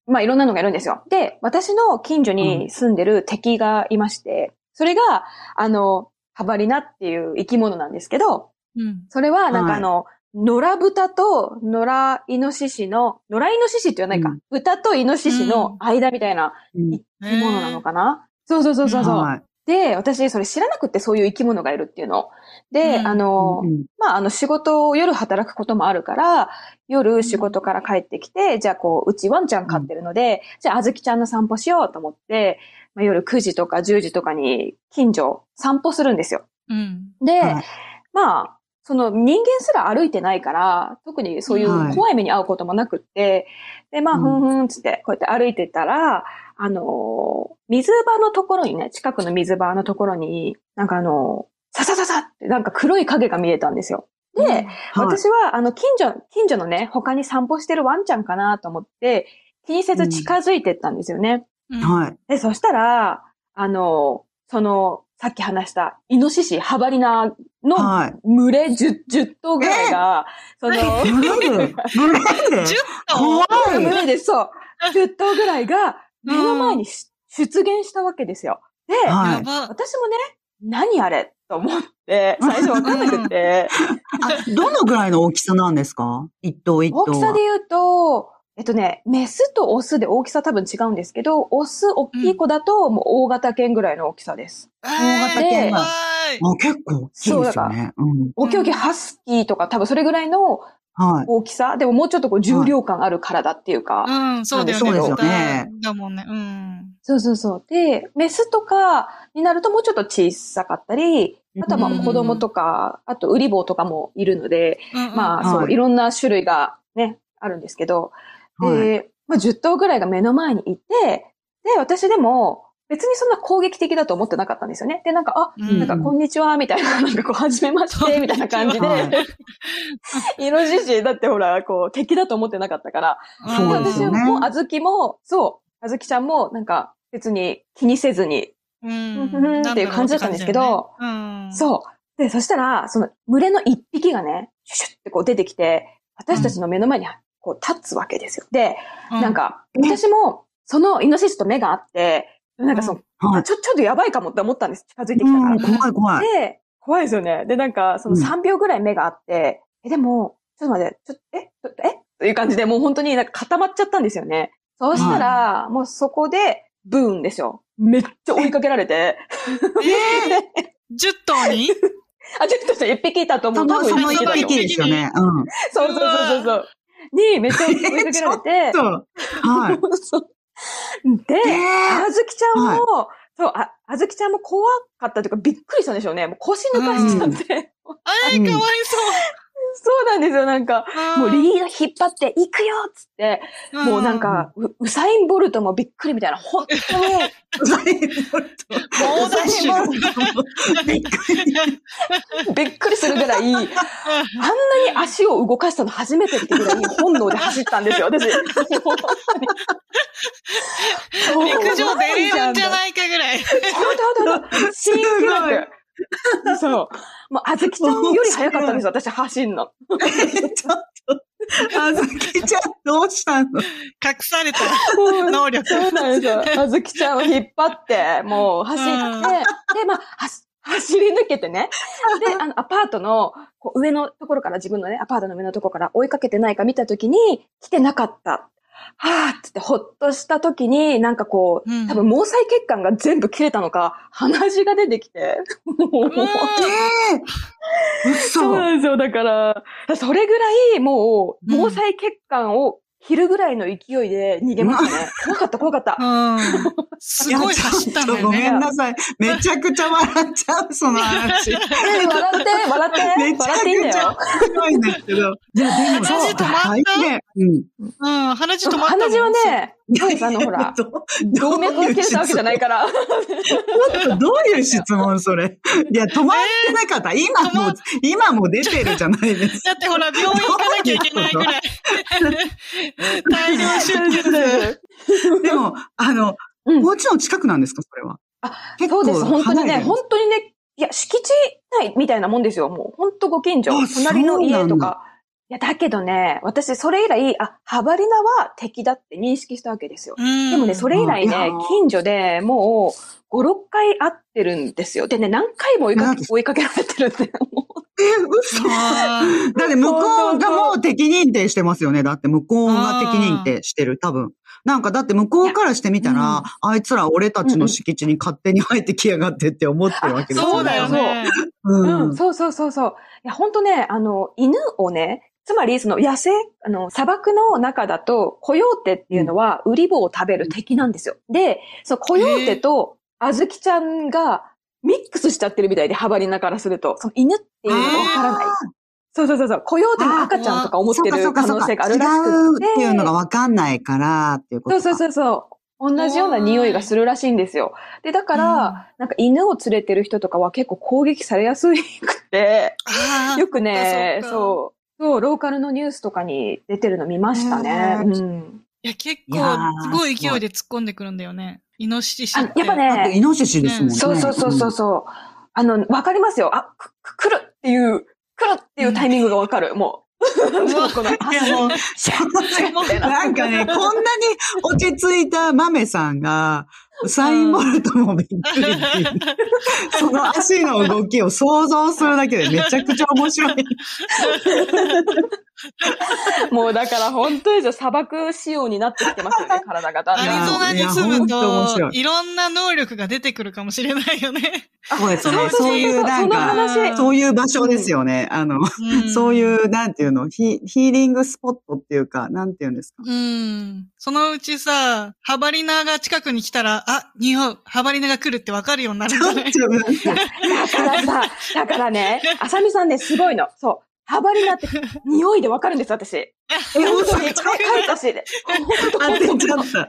まあいろんなのがいるんですよ。で、私の近所に住んでる敵がいまして、それが、あの、ハバリナっていう生き物なんですけど、うん。うん。それはなんはいかあの、野良豚と野良イノシシの、野良イノシシって言わないか、うん豚とイノシシの間みたいなうん生き物なのかな、そうそうそうそうそう。はい。で、私それ知らなくってそういう生き物がいるっていうの。で、うんあの、うんまあ、あの、仕事を夜働くこともあるから、夜仕事から帰ってきて、じゃあこう、うちワンちゃん飼ってるので、じゃああずきちゃんの散歩しようと思って、まあ、夜9時とか10時とかに近所散歩するんですよ。うん。で、はいまあ、その人間すら歩いてないから、特にそういう怖い目に遭うこともなくって、で、まあ、うんふんふんつって、こうやって歩いてたら、あのー水場のところにね、近くの水場のところに、なんかあのーささささってなんか黒い影が見えたんですよ。で、はい私は、あの、近所、近所のね、他に散歩してるワンちゃんかなと思って、気にせず近づいてったんですよね。うん。はい。で、そしたら、あの、その、さっき話した、イノシシ、ハバリナのはい。群れ 10, 10頭ぐらいが、その、群れで？群れで？10 怖頭い群れで、そう、10頭ぐらいが目の前にし出現したわけですよ。で、はい。私もね、何あれ？と思って、最初わかんなくて、あ、どのぐらいの大きさなんですか？一頭一頭大は。きさで言うと、えっとね、メスとオスで大きさ多分違うんですけど、オス、大きい子だともう大型犬ぐらいの大きさです。大型犬怖は結構大きいですよね。うん。大きい大きいハスキーとか多分それぐらいのはい。大きさでももうちょっとこう重量感ある体っていうか、うん、そうだよね。そうですよねだもんね。うん。そうそうそう。で、メスとかになるともうちょっと小さかったり、あとはまうんあ子供とか、あとウリ坊とかもいるので、うんうんまあそう、はいいろんな種類がね、あるんですけど、はい。で、まあ10頭ぐらいが目の前にいて、で、私でも別にそんな攻撃的だと思ってなかったんですよね。で、なんか、あ、うんなんかこんにちは、みたいな、なんかこう、はじめまして、みたいな感じで、はいイノシシだってほら、こう、敵だと思ってなかったから、そうですよね私も、あずきも、そう、あずきちゃんも、なんか、別に気にせずに、うん。っていう感じだったんですけどうん。そう。で、そしたら、その、群れの一匹がね、シュシュってこう出てきて、私たちの目の前に、こう、立つわけですよ。で、うん。なんか、うん私も、そのイノシシと目があって、なんかその、はい。ちょ、ちょっとやばいかもって思ったんです。近づいてきたからうん、。怖い怖い。で、怖いですよね。で、なんか、そのうん3秒ぐらい目があって、え、でも、ちょっと待って、ちょっと、え、ちょっと、え？という感じで、もう本当になんか固まっちゃったんですよね。そうしたら、もうそこで、ブーンですよ。めっちゃ追いかけられて、えー、10頭に？あ、ちょっと待って一匹いたと思。そうの、多分その一一匹ですよね。うん。そうそうそうそうそう。に、めっちゃ追いかけられて。はい。で、えーあずきちゃんも、そう、あ、あずきちゃんも怖かったというか、びっくりしたんでしょうね。もう腰抜かしちゃって。あれ、かわいそうなんですよ。なんか、もうリード引っ張って、行くよっつって、もうなん、か、ウウサイン・ボルトもびっくりみたいな、本当に、ウサインボルト猛ダッシュ。びっくり。びっくりするぐらい、あんなに足を動かしたの初めてってぐらい本能で走ったんですよ、私。陸上出れるんじゃいないかぐらい。ほんとほんとほんと新記録。そう。もう、あずきちゃんより早かったんです、私走んの。ちょっと、あずきちゃんどうしたの？隠された能力。そうなんですよ。あずきちゃんを引っ張って、もう走って、うんで、まあ、走り抜けてね。で、あの、アパートのこう上のところから、自分のね、アパートの上のところから追いかけてないか見たときに、来てなかった。はぁっつってほっとしたときに、なんかこう、うん。多分毛細血管が全部切れたのか、鼻血が出てきて。もううん。ええそう嘘なんですよ。だから、それぐらいもう、うん。毛細血管を切るぐらいの勢いで逃げましたね。怖かった、怖かった。うん。すごい 走ったんごめんね。なさい。めちゃくちゃ笑っちゃう、その話。笑って、笑って、ゃ笑っていいんだよ。くちゃ面白いんですけど。いや、でも、話止まった？うん。うん。鼻血止まった。鼻血はね、そうです、あの、ほら、動脈が切れたわけじゃないから。どういう質問それ？いや、止まってなかった。今も、今も出てるじゃないですか。だってほら、病院行かなきゃいけないぐら い。大量出血。でも、あの、うんお家の近くなんですか、それは？あ、結そうです、本当にね、本当にね、いや、敷地内みたいなもんですよ。もう、本当ご近所あ。隣の家とか。いや、だけどね、私、それ以来、あ、ハバリナは敵だって認識したわけですよ。うんでもね、それ以来ね近所でもう、5、6回会ってるんですよ。でね、何回も追いかけ追いかけられてるんで、も うえ、嘘だって向こうがもう敵認定してますよね。だって向こうが敵認定してる、多分。なんかだって向こうからしてみたら、あいつら俺たちの敷地に勝手に入ってきやがってって思ってるわけですよね。そうだよね。うん。うん、そうそうそうそう。いや、本当ね、あの、犬をね、つまり、その野生、あの、砂漠の中だと、コヨーテっていうのは、ウリボを食べる敵なんですよ。で、そのコヨーテと、あずきちゃんが、ミックスしちゃってるみたいで、ハバリナからすると、その犬っていうのがわからない。そうそうそうそう、コヨーテの赤ちゃんとか思ってる可能性があるらしくて。違うっていうのがわかんないからっていうことか。そうそうそうそう。同じような匂いがするらしいんですよ。で、だから、なんか犬を連れてる人とかは結構攻撃されやすくて、よくね、そう、そう、ローカルのニュースとかに出てるの見ましたね。うん。いや、結構、すごい勢いで突っ込んでくるんだよね。イノシシあって。やっぱね、イノシシですもんね。そうそうそうそうそう。あの、わかりますよ。あ、く、く来るっていう、来るっていうタイミングがわかる。もう。な。なんかね、こんなに落ち着いた豆さんが、ウサインボルトもびっくり その足の動きを想像するだけでめちゃくちゃ面白い。もうだから本当ですよ。砂漠仕様になってきてますよね、体がだんアリだん。ゾナに住むといいろんな能力が出てくるかもしれないよね。そうですね。そういうなんか、話。そういう場所ですよね。あの、うんそういう、なんていうの、ヒヒーリングスポットっていうか、なんていうんですか？うん。そのうちさ、ハバリナが近くに来たら、あ、匂う、ハバリナが来るってわかるようになるんじゃない？だからさ、だからね、あさみさんね、すごいの。そう。ハバリナって匂いでわかるんです、私。え、本当に。書いたし。当てちゃった。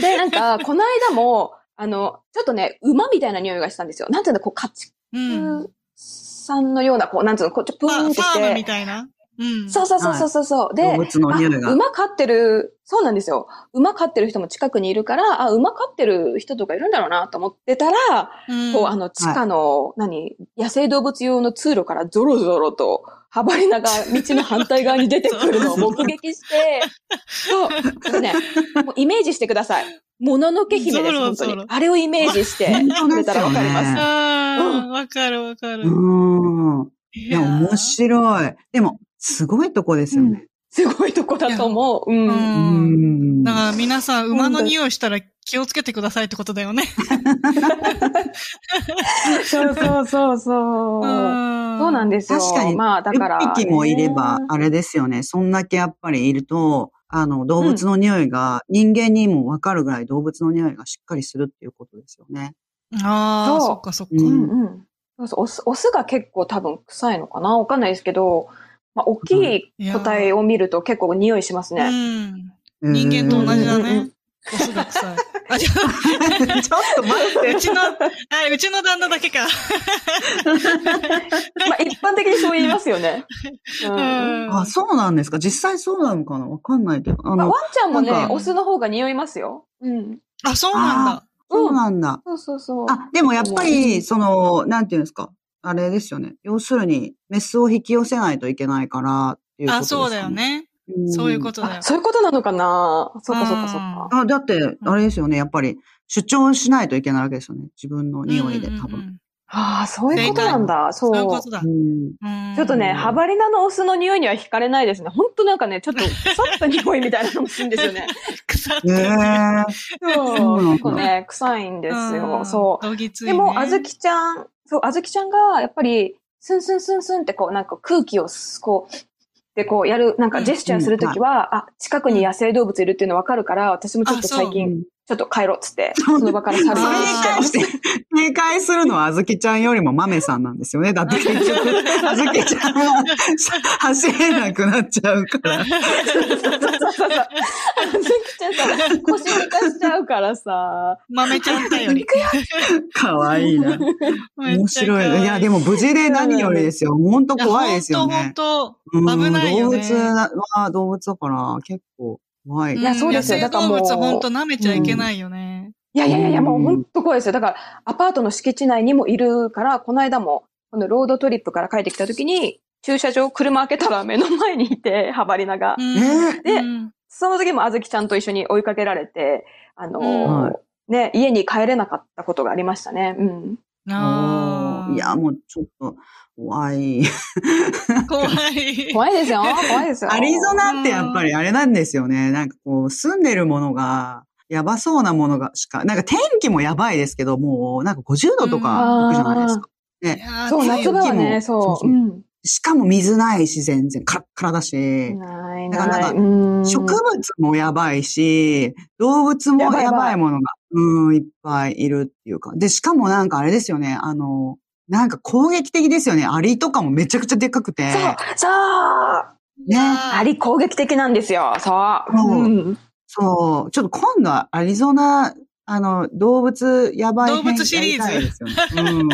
で、なんか、この間も、あの、ちょっとね、馬みたいな匂いがしたんですよ。なんていうの、こう、家うん。畜さんのような、こう、なんていうの、こう、ちょっとプーンってしファームみて。たいな？うん。そうそうそうそうそうそう。で、動物の匂いがあ馬飼ってる、そうなんですよ。馬飼ってる人も近くにいるから、あ、馬飼ってる人とかいるんだろうなと思ってたら、うん。こう、あの、地下の、何、野生動物用の通路からゾロゾロと、ハバリナが道の反対側に出てくるのを 目撃して、そう、あのね、もうイメージしてください。もののけ姫です、本当に。あれをイメージしてくれたらわかります。ね。ああ、わかるわかる。うーん。いいや、面白い。でも、すごいとこですよね。すごいとこだと思う。う。うん。だから皆さん、馬の匂いしたら気をつけてくださいってことだよね。そうそうそうそう。そうなんでですよ。確かにまあ、だから、1匹もいればね、あれですよね。そんだけやっぱりいると、あの、動物の匂いが、人間にもわかるぐらい動物の匂いがしっかりするっていうことですよね。ああ、そうそっかそっか。ううんんうん。そうそう、オス、オスが結構多分臭いのかな？わかんないですけど、まあ、大きい個体を見ると結構匂いしますうね。ん。人間と同じだね。オスが臭い。ちょっと待って。うちの、あ、うちの旦那だけか。まあ、一般的にそう言いますよね。うん。あ、そうなんですか？実際そうなのかな？わかんないけど。あまあ、のワン、ちゃんもねなん、かオスの方が匂いますよ。うん。あ、そうなんだ。そうなんだ。そうそうそう。あ、でもやっぱり、その、なんていうんですか？あれですよね。要するに、メスを引き寄せないといけないから、っていうことあ、ですか、ね。そうだよ。ね。んそういうことだよあ。そういうことなのかな？そっかそっかそっか。あ、だって、あれですよね。やっぱり、主張しないといけないわけですよね。自分の匂いで、多分。うんうんうんああ、そういうことなんだ。そう。そういうことだちょっとね、ハバリナのオスの匂いには惹かれないですね。ほんとなんかね、ちょっと腐った匂いみたいなのもするんですよね。腐ってねえ。そう。うん結構ね、臭いんですよ。そう。でも、あずきちゃん、そう、あずきちゃんが、やっぱり、スンスンスンスンってこう、なんか空気をす、こう、でこうやる、なんかジェスチャーするときは、あ、近くに野生動物いるっていうの分かるから、私もちょっと最あ近、ちょっと帰ろうっつって、その場から去るそれにようにしてまして、警戒するのはあずきちゃんよりも豆さんなんですよね。だって 結局、あずきちゃんは走れなくなっちゃうから。そうそうそうそう。あずきちゃんさ、腰抜かしちゃうからさ。豆ちゃん頼り。かわいいな。面白い。いや、でも無事で何よりですよ。本当怖いですよね。本うん当危ないよね動物は動物だから結構怖い。いやそうですよ野生だからもう動物本当舐めちゃいけないよね。いやいやいやもう本当怖いですよ。だから、アパートの敷地内にもいるから、この間も、このロードトリップから帰ってきた時に、駐車場、車開けたら目の前にいて、ハバリナが。でうんその時もあずきちゃんと一緒に追いかけられて、あのね、家に帰れなかったことがありましたね。うん。あーいや、もうちょっと怖い。怖い。怖いですよ。怖いですよ。アリゾナってやっぱりあれなんですよね。なんかこう、住んでるものが、やばそうなものがしか、なんか天気もやばいですけど、もうなんか50度とか行くじゃないですか。いやーそう、夏場はね、そう。そうそううん。しかも水ないし、全然、カラッカラだし、ないだからない。なんうん。植物もやばいし、動物もやばいものが、うん、いっぱいいるっていうか。で、しかもなんかあれですよね、あの、なんか攻撃的ですよね。アリとかもめちゃくちゃでっかくて。そう、そうね。アリ攻撃的なんですよ。そう。そううん。そう。ちょっと今度はアリゾナ、あの、動物やばい編動物シリーズ。うん。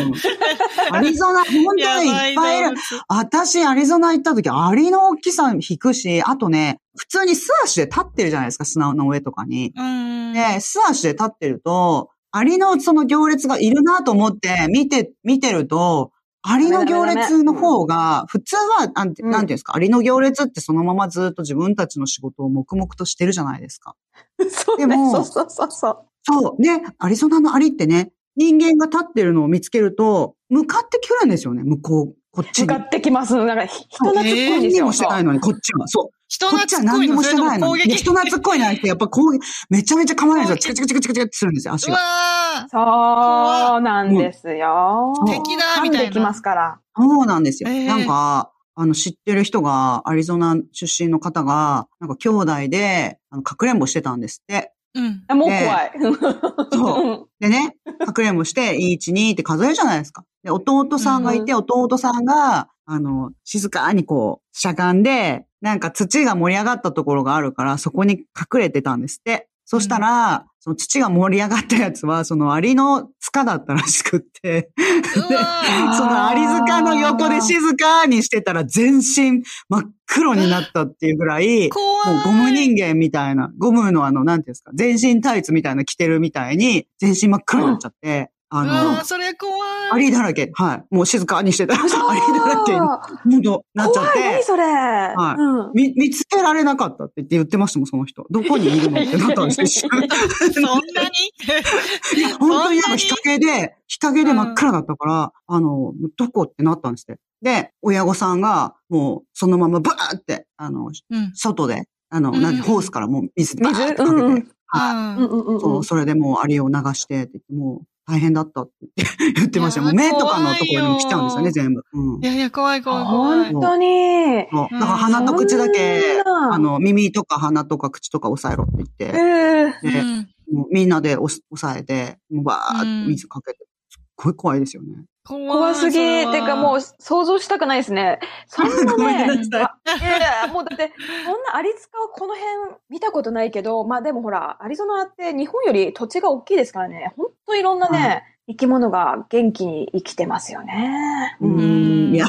アリゾナ、本当にいっぱいいる動。物私、アリゾナ行った時、アリの大きさ引くし、あとね、普通に素足で立ってるじゃないですか、砂の上とかに。うん。で、素足で立ってると、アリのその行列がいるなと思って見て、見てると、アリの行列の方が、普通は、なんて、いうんですか、アリの行列ってそのままずっと自分たちの仕事を黙々としてるじゃないですか。そうね。でもそうそうそうそう。そう。ね、アリゾナのアリってね、人間が立ってるのを見つけると、向かってくるんですよね、向こう、こっちに。向かってきます。なんか、人懐っこいですよ。もしてないのに、こっちは。そう。人こっちは懐っこい何にものそれともしてないのに。人懐っこいなって、やっぱ攻撃、めちゃめちゃ構えるんですよ。チクチクチクチクチクってするんですよ、足うが。わそうなんですよ。うん敵だみたいなできますから。そうなんですよ。えーなんか、あの、知ってる人が、アリゾナ出身の方が、なんか兄弟で、あの、かくれんぼしてたんですって。ーうん。あもう怖い。そうでね、かくれんぼして、1、2って数えるじゃないですか。で、弟さんがいて、弟さんが、あの、静かにこう、しゃがんで、なんか土が盛り上がったところがあるから、そこに隠れてたんですって。そしたら、その土が盛り上がったやつは、そのアリの塚だったらしくって、うわー。そのアリ塚の横で静かにしてたら全身真っ黒になったっていうぐらい。もうゴム人間みたいな、ゴムのあの、なんていうんですか、全身タイツみたいなの着てるみたいに、全身真っ黒になっちゃって、あのー、それ怖い。アリだらけ、はい。もう静かにしてた。ら、アリだらけに、なっちゃっ怖い、それ。はい。うん。見、見つけられなかったって言ってましたもん、その人。どこにいるのってなったんですよ、そんなに？本当になんか日陰で、日陰で真っ暗だったから、あの、どこってなったんですって。で、親御さんが、もう、そのままブワーって、あの、うん。外で、あの、うん。なんて、ホースからもう水バーってかけて、水？うんうんはい。それでもうアリを流してって言って、もう大変だったって言ってましたよ。もう目とかのところにも来ちゃうんですよね、全部。うんい。やいや、怖い怖い怖い。本当に。そうだから鼻と口だけ、あの、耳とか鼻とか口とか押さえろって言って、ええで、うんみんなで押さえて、もうバーって水かけて、ごい怖いですよね。怖すぎ、てかもう想像したくないですね。そんなね、いやいや、もうだって、そんなアリ塚をこの辺見たことないけど、まあでもほら、アリゾナって日本より土地が大きいですからね、ほんといろんなね、は生き物が元気に生きてますよね。ううんんいや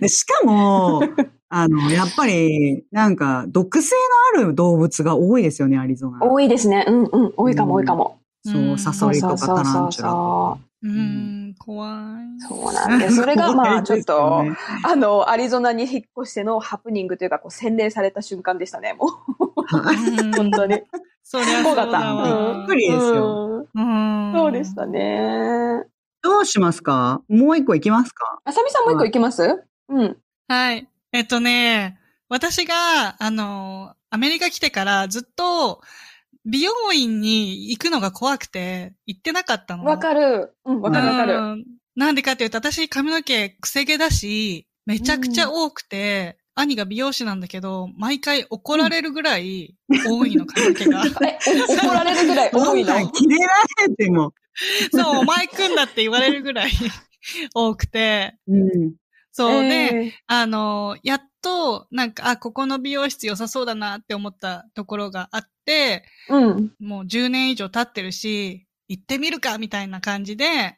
でしかも、あの、やっぱり、なんか、毒性のある動物が多いですよね、アリゾナ。多いですね。うんうん。多いかも多いかも。そう、サソリとかタランチュラとか。うん、怖い。そうなんです。それがまあちょっと、ねあの、アリゾナに引っ越してのハプニングというか、こう洗礼された瞬間でしたね、もう。本当に。そりゃそうだ。わ。びっくりですよそうでしたね。どうしますか？もう一個いきますか？あさみさんもう一個いきます？うん。はい。えっとね、私が、あの、アメリカ来てからずっと美容院に行くのが怖くて行ってなかったの。わかる。うん、わかるわかる。うんなんでかっていうと、私髪の毛くせ毛だし、めちゃくちゃ多くて、兄が美容師なんだけど、毎回怒られるぐらい多いの、髪の毛が。怒られるぐらい多いの？切れられても。そう、お前来んだって言われるぐらい 多くて。うん。そう、で、えあの、やっと、なんか、あ、ここの美容室良さそうだなって思ったところがあって、ーうん。もう10年以上経ってるし、行ってみるかみたいな感じで、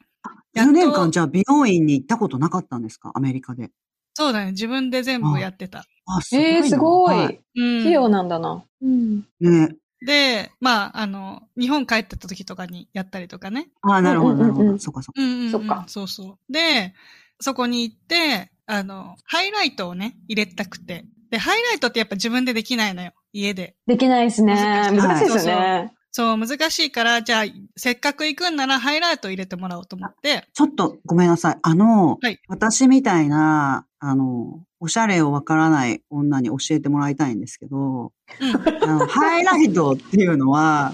やっ10と年間じゃあ美容院に行ったことなかったんですか？アメリカで。そうだね、自分で全部やってた。あ、すごいな。えー、すごい。はいうん。器用なんだな。うん。ね。で、まあ、あの、日本帰ってた時とかにやったりとかね。あ、なるほど、なるほど。そっかそっか。うんうんうんそっかそうそう。で、そこに行って、あの、ハイライトをね、入れたくて。で、ハイライトってやっぱ自分でできないのよ。家で。できないですね。難しいですよね。そう、難しいから、じゃあ、せっかく行くんならハイライトを入れてもらおうと思って。ちょっとごめんなさい。あの、はい私みたいな、あの、おしゃれをわからない女に教えてもらいたいんですけど、うん。あのハイライトっていうのは、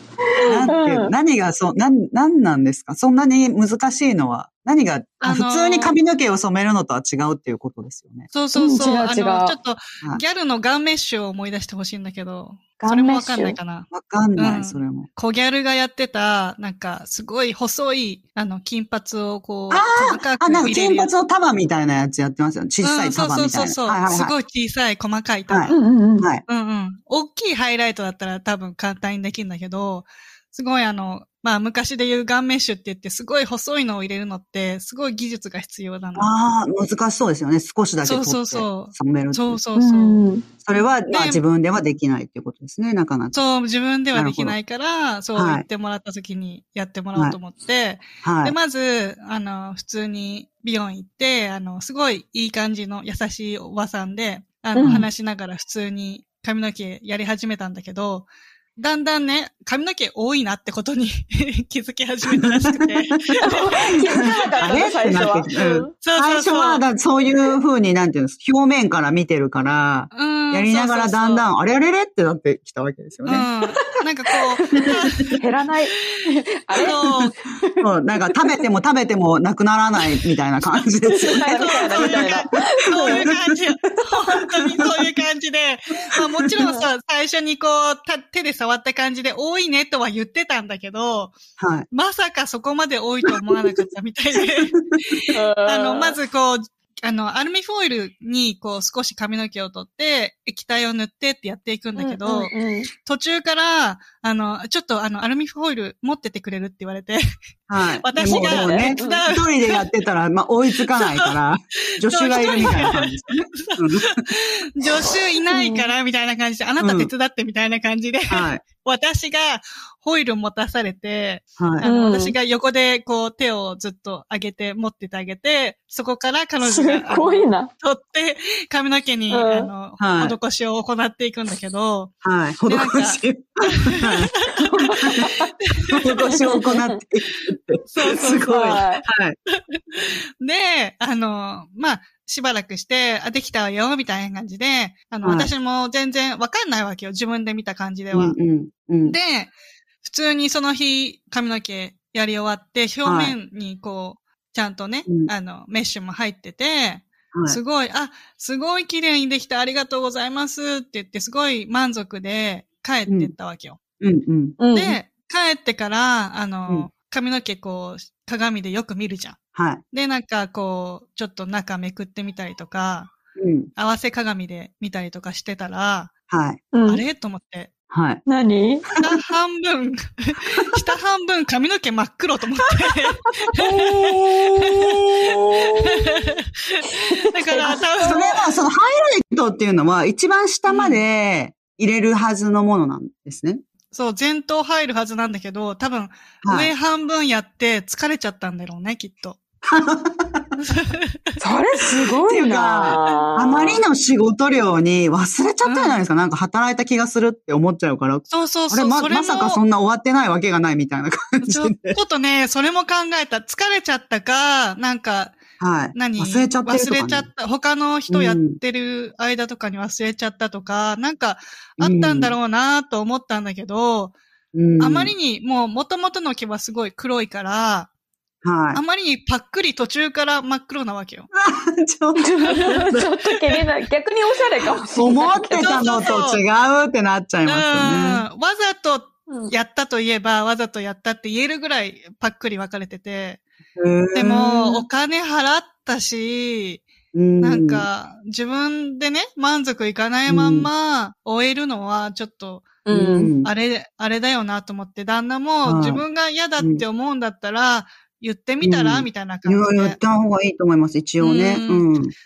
なんて何がそう、なん、なんなんですか？そんなに難しいのは、何が、ああのー普通に髪の毛を染めるのとは違うっていうことですよね。そうそうそう。うん違う違うあの、ちょっとはい、ギャルのガンメッシュを思い出してほしいんだけど、ガそれもわかんないかな。わかんない、うんそれも。小ギャルがやってた、なんか、すごい細い、あの、金髪をこう、ああ、なんか。金髪の束みたいなやつやってますよね。小さい束みたいな。うんそうそうそうそう。すごい小さい、細かい束。はいうんうんうん。はい。うんうん。大きいハイライトだったら多分簡単にできるんだけど、すごいあの、まあ昔で言うガンメッシュって言ってすごい細いのを入れるのってすごい技術が必要なの。ああ、難しそうですよね。少しだけ取ってそうそうそうそうそうそう。うんそれは、まあで自分ではできないっていうことですね、なかなか。そう、自分ではできないから、そうはい言ってもらった時にやってもらおうと思って、で、はい。まず、あの、普通に美容院行って、あの、すごいいい感じの優しいおばさんで、あの、うん話しながら普通に髪の毛やり始めたんだけど、だんだんね、髪の毛多いなってことに 気づき始めたらしくて。気づかなかったね、最初は。最初は、だそういう風に、なんていうんです表面から見てるから、うんやりながらだんだん。ん、あれあれれってなってきたわけですようん。ね。なんかこう、減らない。あれ？そう、なんか食べても食べてもなくならないみたいな感じですよね感じ。本当にそういう感じで。まあもちろんさ、最初にこう、た手で触った感じで多いねとは言ってたんだけど、はい。まさかそこまで多いと思わなかったみたいで。あの、まずこう、あの、アルミホイルにこう少し髪の毛を取って、液体を塗ってってやっていくんだけど、うんうんうん途中から、あの、ちょっとあの、アルミホイル持っててくれるって言われて、はい。私がね、手一人でやってたら、まあ、追いつかないから、助手がいるみたいな感じですね。助手いないからみたいな感じで、あなた手伝ってみたいな感じで、うんはい。私がホイル持たされて、はい。あの、うん私が横でこう手をずっと上げて持っててあげて、そこから彼す女がごいな。取って髪の毛に、うんあの、はい施しを行っていくんだけど、はい。施し。はい。施しを行っていくって。そうそうすごい。ははい。で、あの、まあ、しばらくして、あ、できたわよ、みたいな感じで、あの、はい私も全然わかんないわけよ。自分で見た感じでは。うんうんうん。で、普通にその日、髪の毛やり終わって、表面にこう、ちゃんとね、うんあの、メッシュも入ってて、はいすごい、あ、すごい綺麗にできてありがとうございますって言って、すごい満足で帰ってったわけよ。うんうん。うん。で、帰ってから、あの、うん髪の毛こう、鏡でよく見るじゃん。はい。で、なんかこう、ちょっと中めくってみたりとか、うん。合わせ鏡で見たりとかしてたら、はい。うんあれ？と思って、はい。何？下半分、下半分髪の毛真っ黒と思って。だから多分、それは、そのハイライトっていうのは一番下まで入れるはずのものなんですね。そう、前頭入るはずなんだけど、多分、はい。上半分やって疲れちゃったんだろうね、きっと。それすごいなあまりの仕事量に忘れちゃったじゃないですか。なんか働いた気がするって思っちゃうから。そうそうそう。あれま、それもまさかそんな終わってないわけがないみたいな感じちょちで。ょっとね、それも考えた。疲れちゃったか、なんか、はい。何？忘れちゃってるとか、ね。忘れちゃった。他の人やってる間とかに忘れちゃったとか、なんかあったんだろうなと思ったんだけど、うん。あまりにもう元々の毛はすごい黒いから、はあまりにパックリ途中から真っ黒なわけよ。い。ちょっとちょっと気になる。逆におしゃれかもしれ思ないけど。ってたのと違うってなっちゃいますよね。うん。わざとうんやったといえば、わざとやったって言えるぐらいパックリ分かれてて、でも、お金払ったし、うんなん、か、自分でね、満足いかないまんま終えるのは、ちょっと。あれ、あれだよなと思って、旦那はいも自分が嫌だって思うんだったら、言ってみたら、うんみたいな感じで。言った方がいいと思います、一応ね。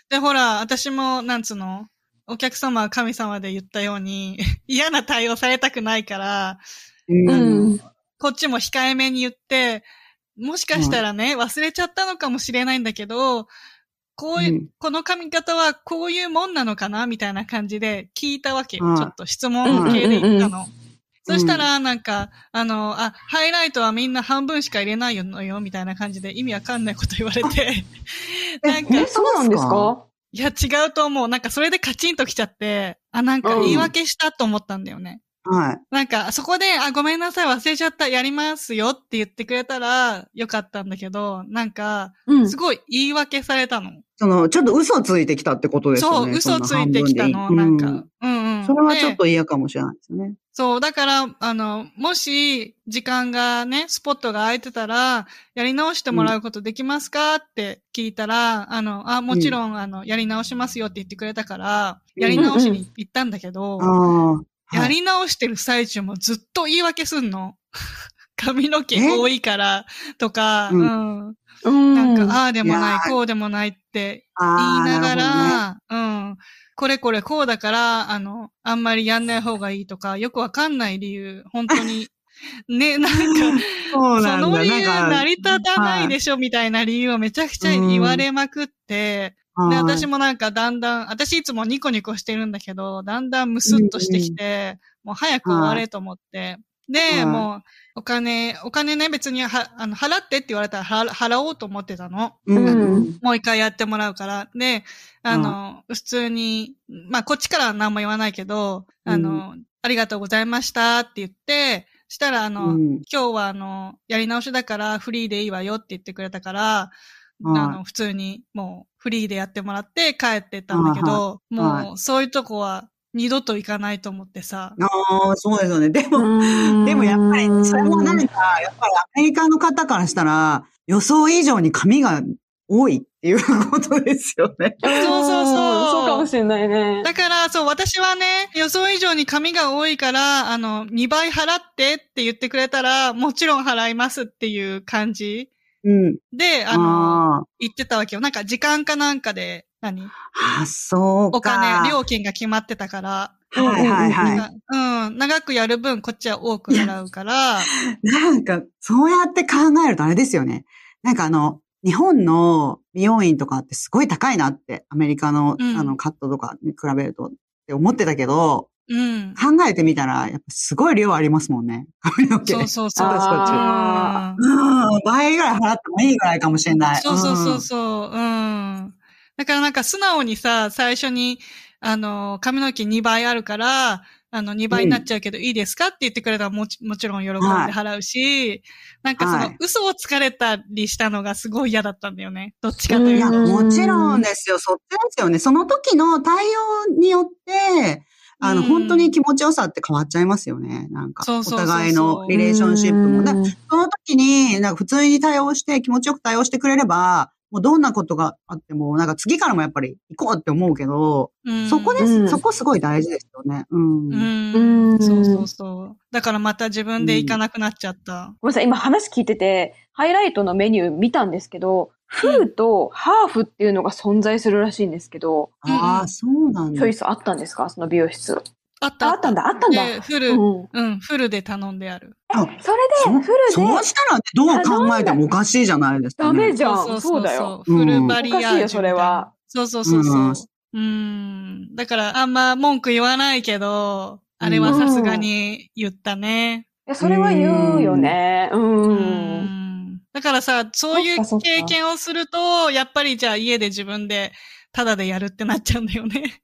で、ほら、私も、なんつうの、お客様は神様で言ったように、嫌な対応されたくないから。こっちも控えめに言って、もしかしたらね、忘れちゃったのかもしれないんだけど、こういう、うんこの髪型はこういうもんなのかなみたいな感じで聞いたわけちょっと質問系で言ったの。んそしたら、なんか、あの、あ、ハイライトはみんな半分しか入れないのよ、みたいな感じで意味わかんないこと言われて。なんか、え、そうなんですか？いや、違うと思う。なんか、それでカチンときちゃって、あ、なんか言い訳したと思ったんだよね。はい。なんか、そこで、あ、ごめんなさい、忘れちゃった、やりますよって言ってくれたらよかったんだけど、なんか、うんすごい言い訳されたの。その、ちょっと嘘ついてきたってことですよそう、ね。嘘ついてきたの、そなんか。うんうん。うんそれはちょっでと嫌かもしれないですよね。そう、だから、あの、もし、時間がね、スポットが空いてたら、やり直してもらうことできますかって聞いたら、あの、あ、もちろん、あの、やり直しますよって言ってくれたから、うんやり直しに行ったんだけど、ああ。はいやり直してる最中もずっと言い訳すんの。髪の毛多いから、とか、ううん。うん。なんか、ああでもない、ーこうでもないって言いながるほどねら、うん。これこれこうだから、あの、あんまりやんない方がいいとか、よくわかんない理由、本当に、ね、なんか、そうなんだ。その理由成り立たないでしょ、みたいな理由をめちゃくちゃ言われまくって、はいで、私もなんかだんだん、私いつもニコニコしてるんだけど、だんだんムスッとしてきて、もう早く終われと思って。で、はい。もう、お金、お金ね、別には、あの、払ってって言われたら払払おうと思ってたの。うんうんもう一回やってもらうから。で、あの、普通に、まあ、こっちからは何も言わないけど、あの、ありがとうございましたって言って、したら、あの、うん。今日はあの、やり直しだからフリーでいいわよって言ってくれたから、はい。あの、普通にもうフリーでやってもらって帰ってったんだけど、もうそういうとこは二度と行かないと思ってさ。ああ、そうですよね。でも、うんでもやっぱり、それも何か、やっぱりアメリカの方からしたら、予想以上に髪が多いっていうことですよね。そうそうそうそうかもしれないね。だから、そう、私はね、予想以上に紙が多いから、あの、2倍払ってって言ってくれたら、もちろん払いますっていう感じうん。で、あの、あ言ってたわけよ。なんか時間かなんかで、何？あ、あそうか。お金、料金が決まってたから、はいはいはい。うん、長くやる分、こっちは多く払うから、なんか、そうやって考えるとあれですよね。なんかあの、日本の美容院とかってすごい高いなって、アメリカの、うんあの、カットとかに比べるとって思ってたけど、うん。考えてみたら、やっぱすごい量ありますもんね。髪の毛。そうそうそう。あうん、倍ぐらい払ってもいいぐらいかもしれない。そうそうそううそう。うん。だからなんか素直にさ、最初に、あの、髪の毛2倍あるから、あの、2倍になっちゃうけどいいですかって言ってくれたらもちもちろん喜んで払うし、なんかその、はい嘘をつかれたりしたのがすごい嫌だったんだよね。どっちかといん。いうや、と。もちろんですよ。そっちですよね。その時の対応によって、あの、うん本当に気持ちよさって変わっちゃいますよね。なんか、お互いのリレーションシップも。だうんその時時に、なんか普通に対応して、気持ちよく対応してくれれば、もうどんなことがあっても、なんか次からもやっぱり行こうって思うけど、うんそこです、うんそこすごい大事ですよね。うん。うんうんそうそうそう。だからまた自分で行かなくなっちゃった。ごめんなさい、今話聞いてて、ハイライトのメニュー見たんですけど、フルとハーフっていうのが存在するらしいんですけど、ああ、そうなんだチョイ。スあったんですか？その美容室。あったああったんだ、あったんだ。でフル、うんうん、フルで頼んである。あそれで、フルで、そうしたらどう考えてもおかしいじゃないですか、ね。ダメじゃん。そうだよ。フルバリアージュ。おかしいよそれはそうそうそうそう。うんうん。だからあんま文句言わないけど、あれはさすがに言ったね。いや、それは言うよね。うん。うんだからさ、そういう経験をすると、やっぱりじゃあ家で自分でタダでやるってなっちゃうんだよね。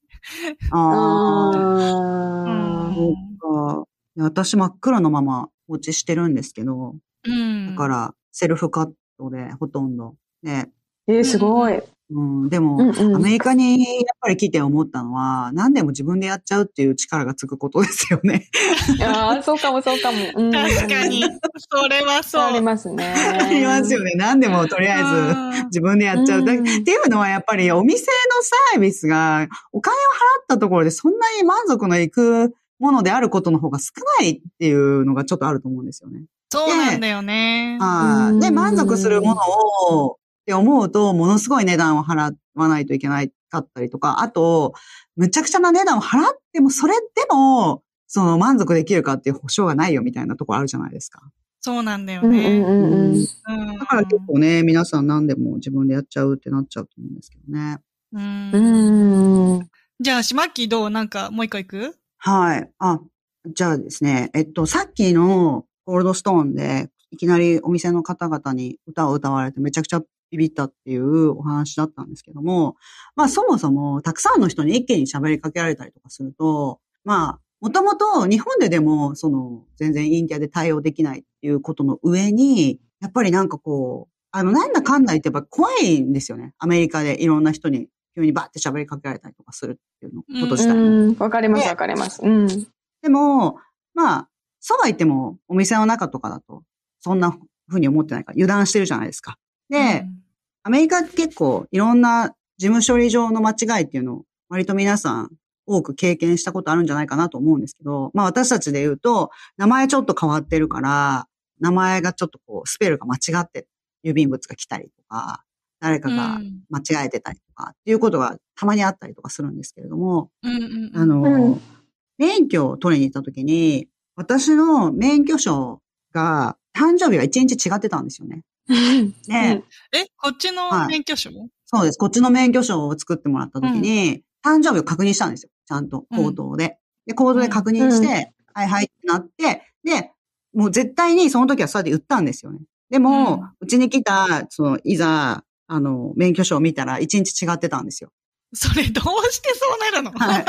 ああ、うん私真っ黒のまま放置してるんですけど、うん。だからセルフカットでほとんど。で、えー、すごい。うん、でも、うんうんアメリカにやっぱり来て思ったのは、何でも自分でやっちゃうっていう力がつくことですよね。ああ、そうかもそうかも。うん確かに。それはそう。ありますね。ありますよね。何でもとりあえず自分でやっちゃう。っていうのはやっぱりお店のサービスがお金を払ったところでそんなに満足のいくものであることの方が少ないっていうのがちょっとあると思うんですよね。そうなんだよね。で、満足するものをって思うと、ものすごい値段を払わないといけないかったりとか、あと、むちゃくちゃな値段を払っても、それでも、その満足できるかっていう保証がないよみたいなところあるじゃないですか。そうなんだよね。だから結構ね、皆さん何でも自分でやっちゃうってなっちゃうと思うんですけどね。うんうん。じゃあ、しまっきーどう？なんか、もう一個行く？はい。あ、じゃあですね、えっと、さっきのゴールドストーンで、いきなりお店の方々に歌を歌われてめちゃくちゃビビったっていうお話だったんですけども、まあそもそもたくさんの人に一気に喋りかけられたりとかすると、まあ、もともと日本ででも、その、全然陰キャで対応できないっていうことの上に、やっぱりなんかこう、あの、なんだかんだ言ってやっぱ怖いんですよね。アメリカでいろんな人に急にバーって喋りかけられたりとかするっていうのこと自体。わかりますわかります。うん。でも、まあ、そうは言っても、お店の中とかだと、そんな風に思ってないから、油断してるじゃないですか。で、アメリカって結構、いろんな事務処理上の間違いっていうのを、割と皆さん、多く経験したことあるんじゃないかなと思うんですけど、まあ私たちで言うと、名前ちょっと変わってるから、名前がちょっとこう、スペルが間違って、郵便物が来たりとか、誰かがうん間違えてたりとか、っていうことがたまにあったりとかするんですけれども、うんうんうん。あの、うん免許を取りに行った時に、私の免許証が、誕生日が1日違ってたんですよね。で、え、こっちのはい免許証？そうです。こっちの免許証を作ってもらった時に、誕生日を確認したんですよ。ちゃんと、口頭で。で、口頭で確認して、うんはいはいってなって、で、もう絶対にその時はそうやって言ったんですよね。でも、うち、に来た、その、いざ、あの、免許証を見たら1日違ってたんですよ。それどうしてそうなるの？はい。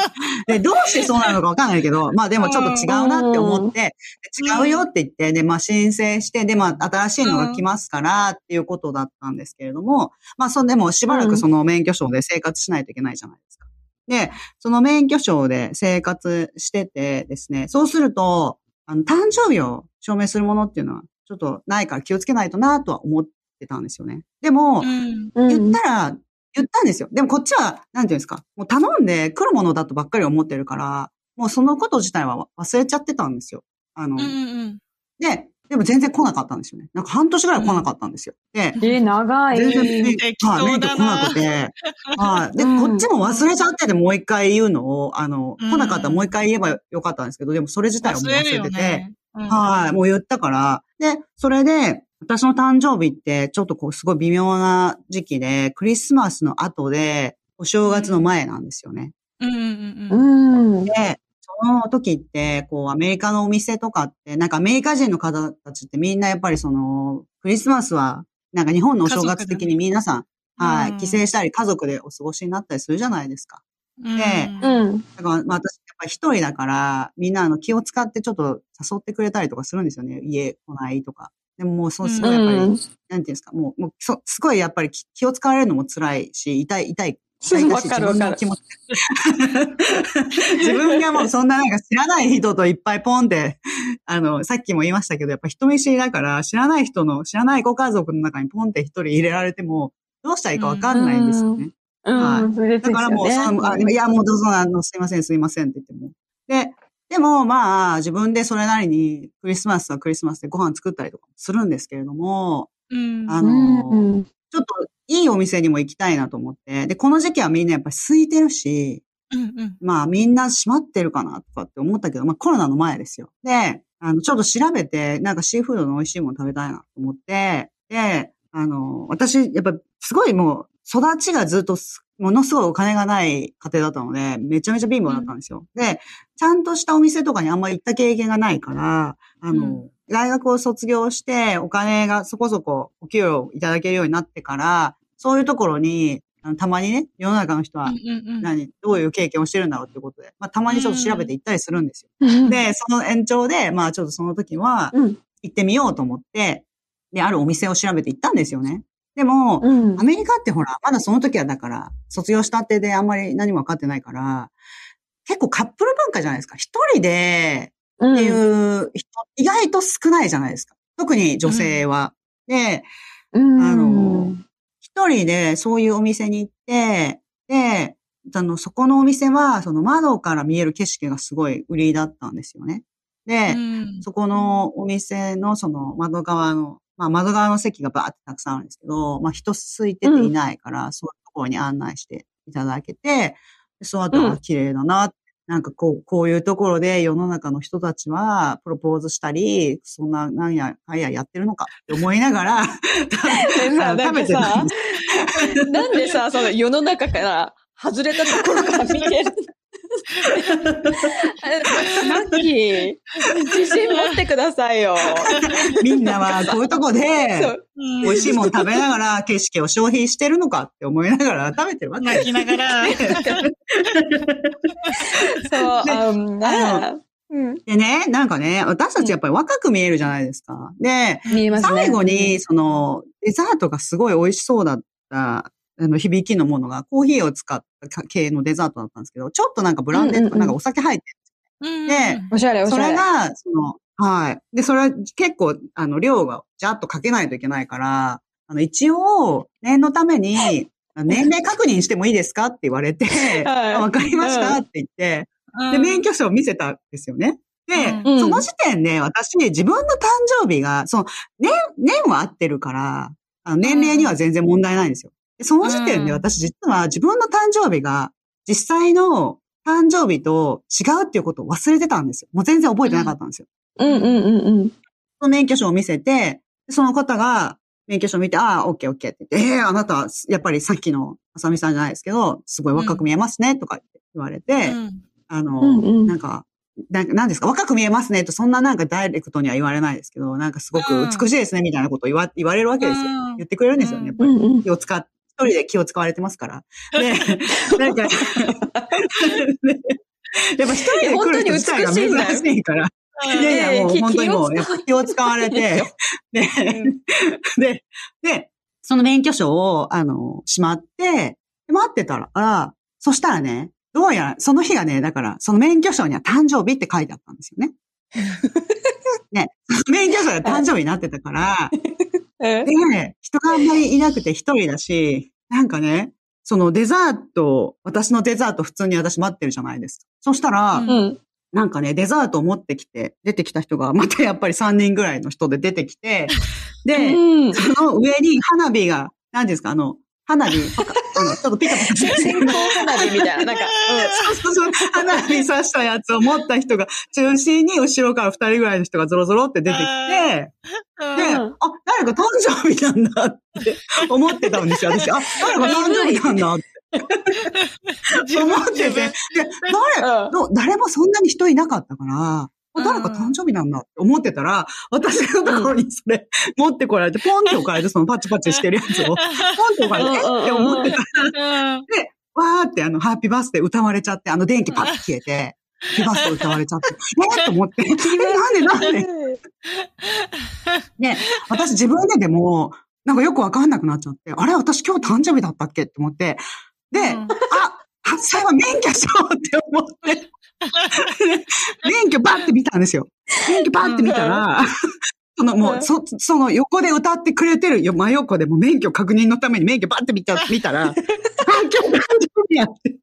で、どうしてそうなのかわかんないけど、まあでもちょっと違うなって思って、うん違うよって言って、で、まあ申請して、で、まあ新しいのが来ますからっていうことだったんですけれども、まあそんでもしばらくその免許証で生活しないといけないじゃないですか。で、その免許証で生活しててですね、そうすると、あの、誕生日を証明するものっていうのは、ちょっとないから気をつけないとなとは思ってたんですよね。でも、うん。言ったら、言ったんですよ。でもこっちは、なんていうんですか、もう頼んで来るものだとばっかり思ってるから、もうそのこと自体は忘れちゃってたんですよ。あの、うんうんうん。で、でも全然来なかったんですよね。なんか半年ぐらい来なかったんですよ。で、えー、長い。全然はい免許来なくて、はい。で、うんこっちも忘れちゃっててもう一回言うのを、あの、うん来なかったらもう一回言えばよかったんですけど、でもそれ自体はもう忘れてて、ね。うんはい、もう言ったから。で、それで、私の誕生日って、ちょっとこう、すごい微妙な時期で、クリスマスの後で、お正月の前なんですよね。うんうんうん。うん。で、その時って、こう、アメリカのお店とかって、なんかアメリカ人の方たちってみんなやっぱりその、クリスマスは、なんか日本のお正月的に皆さん、はい、うん帰省したり家族でお過ごしになったりするじゃないですか。うんでうん。だから、まあ私、やっぱり一人だから、みんなあの気を使ってちょっと誘ってくれたりとかするんですよね。家来ないとか。でももうそう、すごいやっぱり、うんなんていうんですか、もう、もうそすごいやっぱり気気を使われるのも辛いし、痛い、痛いわかるわかる。自分の気持ち。自分がもうそんななんか知らない人といっぱいポンって、あの、さっきも言いましたけど、やっぱ人見知りだから、知らない人の、知らないご家族の中にポンって一人入れられても、どうしたらいいかわかんないんですよね。うん、それですよだからもう、ねそのあいや、もうどうぞ、あの、すいません、すいませんって言っても。で、でもまあ、自分でそれなりにクリスマスはクリスマスでご飯作ったりとかもするんですけれども、うん。あうの、んちょっといいお店にも行きたいなと思って、で、この時期はみんなやっぱり空いてるし、うんうん。まあみんな閉まってるかなとかって思ったけど、まあコロナの前ですよ。で、あの、ちょっと調べて、なんかシーフードの美味しいもの食べたいなと思って、で、あの、私、やっぱすごいもう、育ちがずっとすものすごいお金がない家庭だったので、めちゃめちゃ貧乏だったんですよ。で、ちゃんとしたお店とかにあんまり行った経験がないから、あの、うん大学を卒業してお金がそこそこお給料いただけるようになってから、そういうところに、あのたまにね、世の中の人はうんうんうん。何、どういう経験をしてるんだろうっていうことで、まあ、たまにちょっと調べて行ったりするんですよ。うん、で、その延長で、まあ、ちょっとその時は、うん、行ってみようと思って、で、あるお店を調べて行ったんですよね。でも、うんアメリカってほら、まだその時はだから、卒業したてであんまり何も分かってないから、結構カップル文化じゃないですか。一人でっていう人、意外と少ないじゃないですか。特に女性は。で、うん、あの一人でそういうお店に行って、で、あの、そこのお店は、その窓から見える景色がすごい売りだったんですよね。で、うんそこのお店のその窓側の、まあ窓側の席がバーってたくさんあるんですけど、まあ人空いてていないから、そういうところに案内していただけて、でその後うん。は綺麗だな、なんかこう、こういうところで世の中の人たちはプロポーズしたり、そんななんやかんややってるのかって思いながら、食べてたんです。なんでさ、その世の中から外れたところから見えるマッキー、自信持ってくださいよ。みんなはこういうとこそで、美味しいもの食べながら景色を消費してるのかって思いながら食べてるわけです泣きながら。そう、であんな。うん。でね、なんかね、私たちやっぱり若く見えるじゃないですか。で、見えますね。最後に、その、デザートがすごい美味しそうだった、あの、響きのものが、コーヒーを使った系のデザートだったんですけど、ちょっとなんかブランデーとか、なんかお酒入ってうんでおしゃれ、おしそゃれ。れが、その、はい。で、それは結構、あの、量がジャッとかけないといけないから、あの、一応、念のために、年齢確認してもいいですかって言われて、はいかりましたって言って、で、免許証を見せたんですよね。で、うんその時点で私、自分の誕生日が、その、年、年は合ってるから、あの年齢には全然問題ないんですよ。でその時点で私実は自分の誕生日が、実際の誕生日と違うっていうことを忘れてたんですよ。もう全然覚えてなかったんですよ。うんうんうんうん。その免許証を見せて、でその方が免許証を見て、ああ、オッケーオッケーって言って、ええあなた、やっぱりさっきのあさみさんじゃないですけど、すごい若く見えますね、とか言われて、うんあの、うんうんなんか、なんですか？若く見えますねと、そんななんかダイレクトには言われないですけど、なんかすごく美しいですね、みたいなことを言わ言われるわけですよ。うん言ってくれるんですよね、やっぱり。うんうん。気を使っ、一人で気を使われてますから。で、なんか、ね。やっぱ一人で来る人自体が珍しいから。いやいや、もう本当にもう、気を使われて、で、で、で、その免許証を、あの、しまって、で待ってたら、あそしたらね、どうやら、その日がね、だから、その免許証には誕生日って書いてあったんですよね。ね、免許証が誕生日になってたから、えで、人があんまりいなくて一人だし、なんかね、そのデザート、私のデザート普通に私待ってるじゃないですか。そしたら、うんうん。なんかね、デザートを持ってきて、出てきた人が、またやっぱり3人ぐらいの人で出てきて、で、うん。その上に花火が、何ですか、あの、花火、ちょっとピカピカ線香花火みたいな、なんか、そうそうそう、花火刺したやつを持った人が中心に後ろから二人ぐらいの人がゾロゾロって出てきて、で、うん。あ、誰か誕生日なんだって 思ってたんですよ、私。あ、誰か誕生日なんだって。思ってて、で、誰、誰もそんなに人いなかったから、あ誰か誕生日なんだって思ってたら、私のところにそれ持ってこられて、ポンって置かれて、そのパチパチしてるやつを、ポンって置かれて、え？って思ってたら、うんわーってあの、ハッピーバースデー歌われちゃって、あの電気パッと消えて、ピーバースデー歌われちゃって、え？ーと思って、え、なんでなんで？ね、私自分ででも、なんかよくわかんなくなっちゃって、あれ？私今日誕生日だったっけ？って思って、で、うん。あ、あそういえば免許証って思って、免許バッて見たんですよ。免許バッて見たら、そのもう、そ、その横で歌ってくれてるよ、真横でもう免許確認のために免許バッて見た、見たら、あ、今日誕生日やって。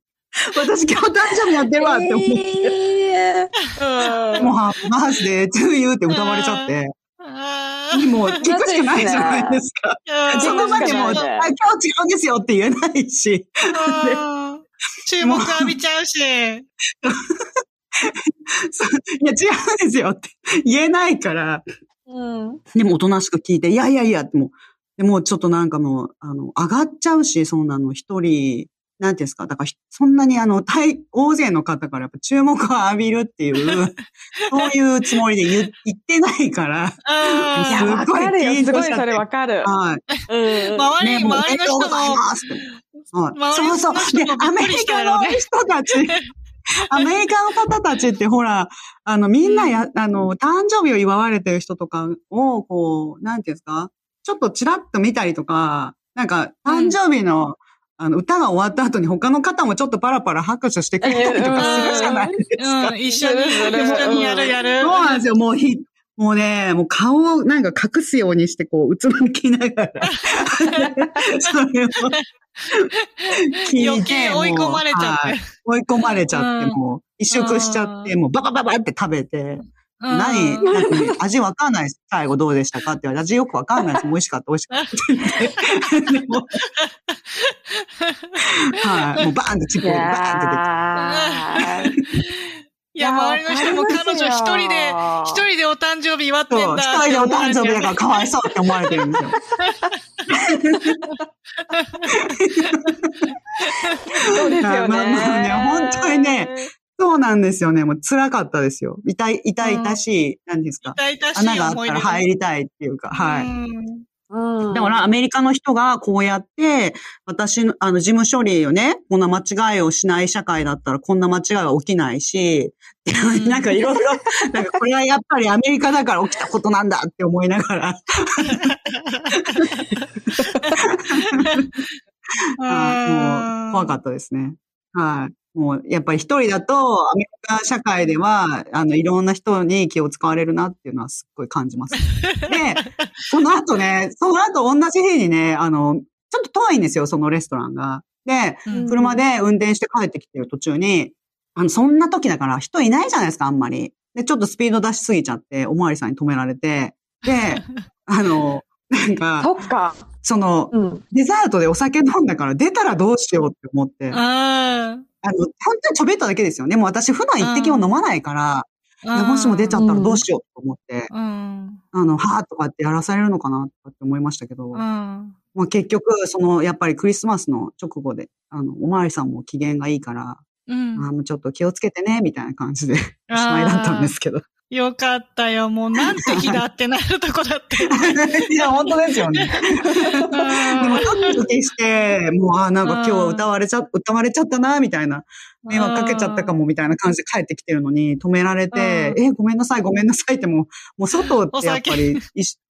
私今日誕生日やってるわって思って。えーもう、 Happy birthday, to you って歌われちゃって。あもう、聞くしかないじゃないですか。ーその場でも、あ、聞くしかないね今日違うんですよって言えないし。注目浴びちゃうし。そ ういや、違うんですよって言えないから。うん。でも、おとなしく聞いて、いやいやいやってもう、でもうちょっとなんかもう、あの、上がっちゃうし、そんなの一人、なんていうんですか、だからひ、そんなにあの、大、大勢の方からやっぱ注目を浴びるっていう、そういうつもりで言言ってないから、いあや、すわかるよ。すごいそれわかる。はい。うん。周り、ね、周りの人めでとうございも、そうそう。でアメリカの人たち、アメリカの方たちってほら、あの、みんなや、あの、誕生日を祝われてる人とかを、こう、なんていうんですか？ちょっとチラッと見たりとか、なんか、誕生日の、あの、歌が終わった後に他の方もちょっとパラパラ拍手してくれたりとかするじゃないですか。うん、一緒に、一緒にやるやる。そうなんですよ。もうひ、もうね、もう顔をなんか隠すようにして、こう、うつむきながら。それを聞いて。余計追い込まれちゃって追い込まれちゃって、うんもう、一食しちゃって、もうババババって食べて、うん何、味わかんないです。最後どうでしたかって言われて、味よくわかんないです。美味しかった、美味しかった はい。もうバーンってチッいプでバーンって出て。いや、周りの人も彼女一人で、一人でお誕生日祝ってんだ。一人でお誕生日だからかわいそうって思われてるんですよ。そうですよね。まあまあね本当にねそうなんですよね。もう辛かったですよ。痛い、痛々しい、何ですか。痛々し穴いがあったら入りたいっていうか、はい。だからアメリカの人がこうやって、私の、あの、事務処理をね、こんな間違いをしない社会だったらこんな間違いは起きないし、んなんかいろいろ、なんかこれはやっぱりアメリカだから起きたことなんだって思いながら、はいもう怖かったですね。はい。もう、やっぱり一人だと、アメリカ社会では、あの、いろんな人に気を使われるなっていうのはすっごい感じます。で、その後ね、その後同じ日にね、あの、ちょっと遠いんですよ、そのレストランが。で、うん車で運転して帰ってきてる途中に、あの、そんな時だから人いないじゃないですか、あんまり。で、ちょっとスピード出しすぎちゃって、おまわりさんに止められて、で、あの、なんか、そっか。その、うん。デザートでお酒飲んだから出たらどうしようって思って、あ本当にちょびっとだけですよね。もう私普段一滴も飲まないから、いやもしも出ちゃったらどうしようと思って、うん。あの、はぁとかってやらされるのかなとかって思いましたけど、うん。まあ結局、その、やっぱりクリスマスの直後で、あの、おまわりさんも機嫌がいいから、うん。あーもうちょっと気をつけてね、みたいな感じで、おしまいだったんですけど。よかったよ。もうなんて日だってなるとこだったよ。いや、本当ですよね。でも、ドキドキして、もう、あーなんか今日は歌われちゃ、歌われちゃったな、みたいな。迷惑かけちゃったかも、みたいな感じで帰ってきてるのに、止められて、え、ごめんなさい、ごめんなさいってもう、もう外ってやっぱり、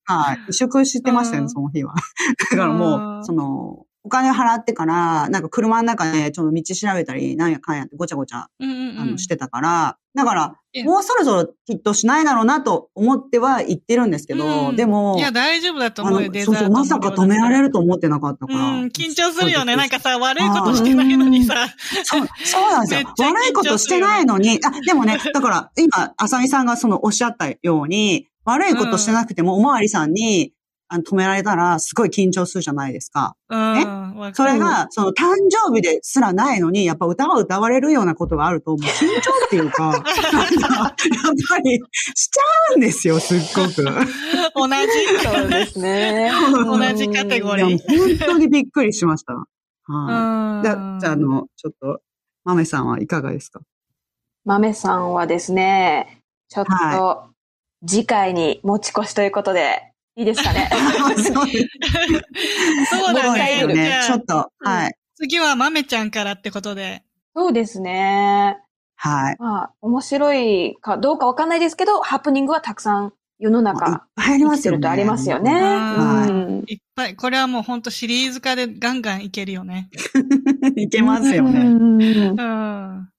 はい、萎縮してましたよね、うんその日は。だからもうんう、その、お金払ってから、なんか車の中でちょっと道調べたり、なんやかんやってごちゃごちゃ、うんうんうん。あの、してたから、だからえ、もうそろそろきっとしないだろうなと思っては言ってるんですけど、うん。でもい、や、大丈夫だと思うよ、デザートそうそう、まさか止められると思ってなかったうから。ん、緊張するよね。なんかさ、悪いことはいしてないのにさ。そう、そうなんですよ。悪いことしてないのに、あ、でもね、だから、今、浅見さんがそのおっしゃったように、悪いことしてなくても、おまわりさんに、あの、止められたら、すごい緊張するじゃないですか。うん。わかるそれが、その、誕生日ですらないのに、やっぱ歌を歌われるようなことがあると、もう緊張っていうか、なんかやっぱり、しちゃうんですよ、すっごく。同じ。そうですね。同じカテゴリー。本当にびっくりしました。はあ、じゃあ、あの、ちょっと、豆さんはいかがですか？豆さんはですね、ちょっはと、次回に持ち越しということで、いいですかね。そうですそうだよね。ちょっと、はい。次は豆ちゃんからってことで。そうですね。はい。まあ、面白いかどうかわかんないですけど、ハプニングはたくさん世の中、ぱいありますよね。てるとありますよね。はい。いっぱい。これはもうほんとシリーズ化でガンガンいけるよね。いけますよね。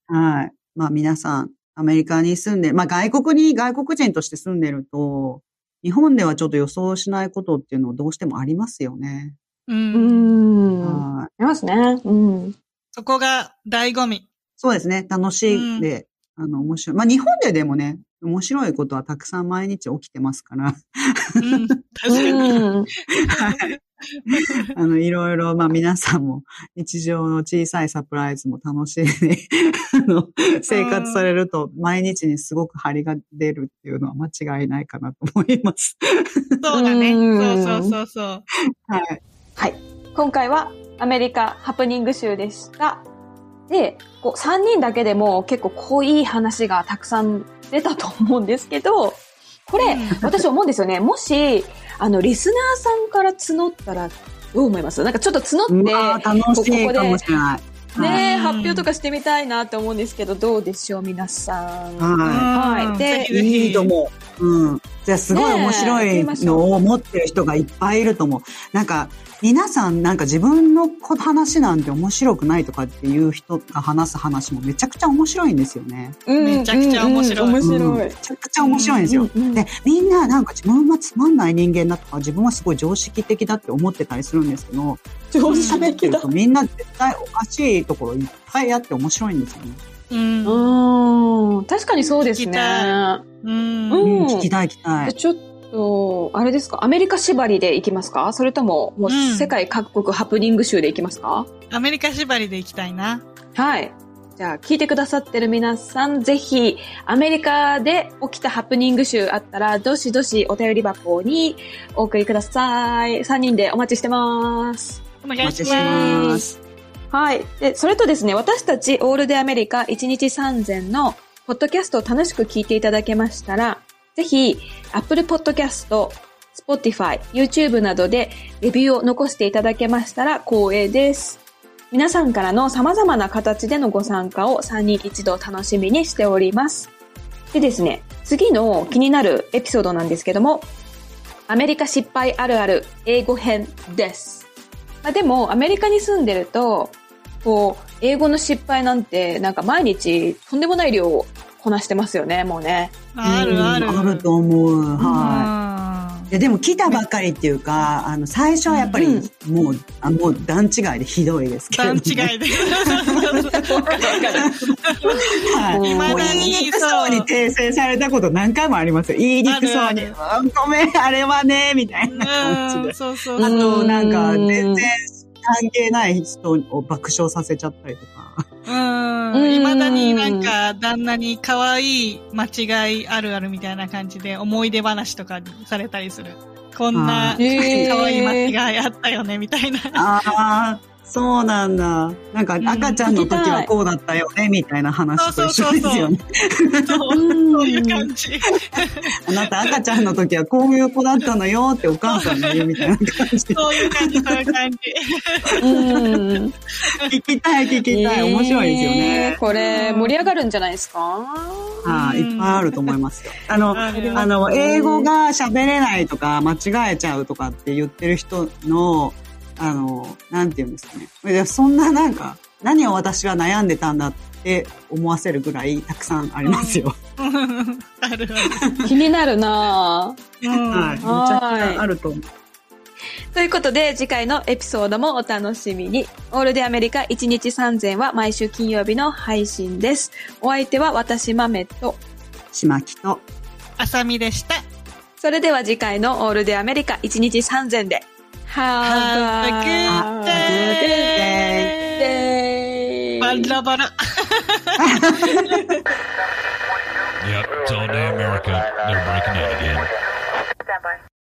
はい。まあ皆さん、アメリカに住んで、まあ外国に外国人として住んでると、日本ではちょっと予想しないことっていうのはどうしてもありますよね。う。うんん。あはい。りますね。うん。そこが醍醐味。そうですね。楽しいで、あの、面白い。まあ日本ででもね、面白いことはたくさん毎日起きてますから。うん。確かに。うん。はい。あの、いろいろ、まあ皆さんも日常の小さいサプライズも楽しんで、あの、生活されると毎日にすごく張りが出るっていうのは間違いないかなと思います。そうだね。うんそうそうそうそう。はい。はい。今回はアメリカハプニング集でした。で、こう3人だけでも結構濃い話がたくさん出たと思うんですけど、これ、うん私思うんですよね。もし、あの、リスナーさんから募ったらどう思います？なんかちょっと募って、まあ楽しいかもしれない。ね、うん発表とかしてみたいなって思うんですけど、どうでしょう、皆さん。はうんはいでい。いいと思う。うん。じゃあすごい面白いのを持ってる人がいっぱいいると思う。なんか、皆さんなんか自分の話なんて面白くないとかっていう人が話す話もめちゃくちゃ面白いんですよね。うんめちゃくちゃ面白いうんうん面白い。うんめちゃくちゃ面白いんですよ。で、みんななんか自分はつまんない人間だとか、自分はすごい常識的だって思ってたりするんですけど、常識喋って的だると。みんな絶対おかしいところいっぱいあって面白いんですよね。うん。うん。確かにそうです聞きね。うん。聞きたい聞きたい。でちょっと、あれですか？アメリカ縛りで行きますか？それとも、もううん世界各国ハプニング集で行きますか、アメリカ縛りで行きたいな。はい。じゃあ、聞いてくださってる皆さん、ぜひ、アメリカで起きたハプニング集あったら、どしどしお便り箱にお送りください。3人でお待ちしてます。お願いしお待ちしま。ますす。はい。で、それとですね、私たちオールデアメリカ1日3000のポッドキャストを楽しく聞いていただけましたら、ぜひ、Apple Podcast、Spotify、YouTube などでレビューを残していただけましたら光栄です。皆さんからの様々な形でのご参加を3人一度楽しみにしております。でですね、次の気になるエピソードなんですけども、アメリカ失敗あるある英語編です。まあ、でも、アメリカに住んでると、こう、英語の失敗なんて、なんか毎日とんでもない量をこなしてますよね、もうね。あるある。うんあると思う。はい。はいやでも来たばっかりっていうか、あの、最初はやっぱり、もう、あもう段違いでひどいですけれど段も、違いで。はい。うんもう言いにくそうに訂正されたこと何回もありますよ。言いにくそうに、ごめん、あれはね、みたいな感じうん、で。そうそうあ。と、なんか、うん全然関係ない人を爆笑させちゃったりとか。うん。いまだになんか、旦那に可愛い間違いあるあるみたいな感じで思い出話とかされたりする。こんなあ可ー愛い間違いあったよね、みたいな。ああ、そうなんだ。なんか、ん赤ちゃんの時はこうだったよね、みたいな話と一緒ですよね。そういう感じ。あなた赤ちゃんの時はこういう子だったのよってお母さんが言うみたいな感じで。そういう感じ、そういう感じ。うん。聞きたい聞きたい。面白いですよえーね。これ、盛り上がるんじゃないですか？はい、いっぱいあると思いますよ。あの、あの、英語が喋れないとか、間違えちゃうとかって言ってる人の、あの、なんて言うんですかね。いやそんななんか、何を私は悩んでたんだって思わせるぐらいたくさんありますよ。ある 気になるなぁはい。めちゃくちゃあると思う。ということで、次回のエピソードもお楽しみに。オールデアメリカ1日3000は毎週金曜日の配信です。お相手は私、マメと。しまきと。あさみでした。それでは次回のオールデアメリカ1日3000で。Have, Have a, good day. Good day. Vandra yep, it's all day America. They're breaking out again. Standby.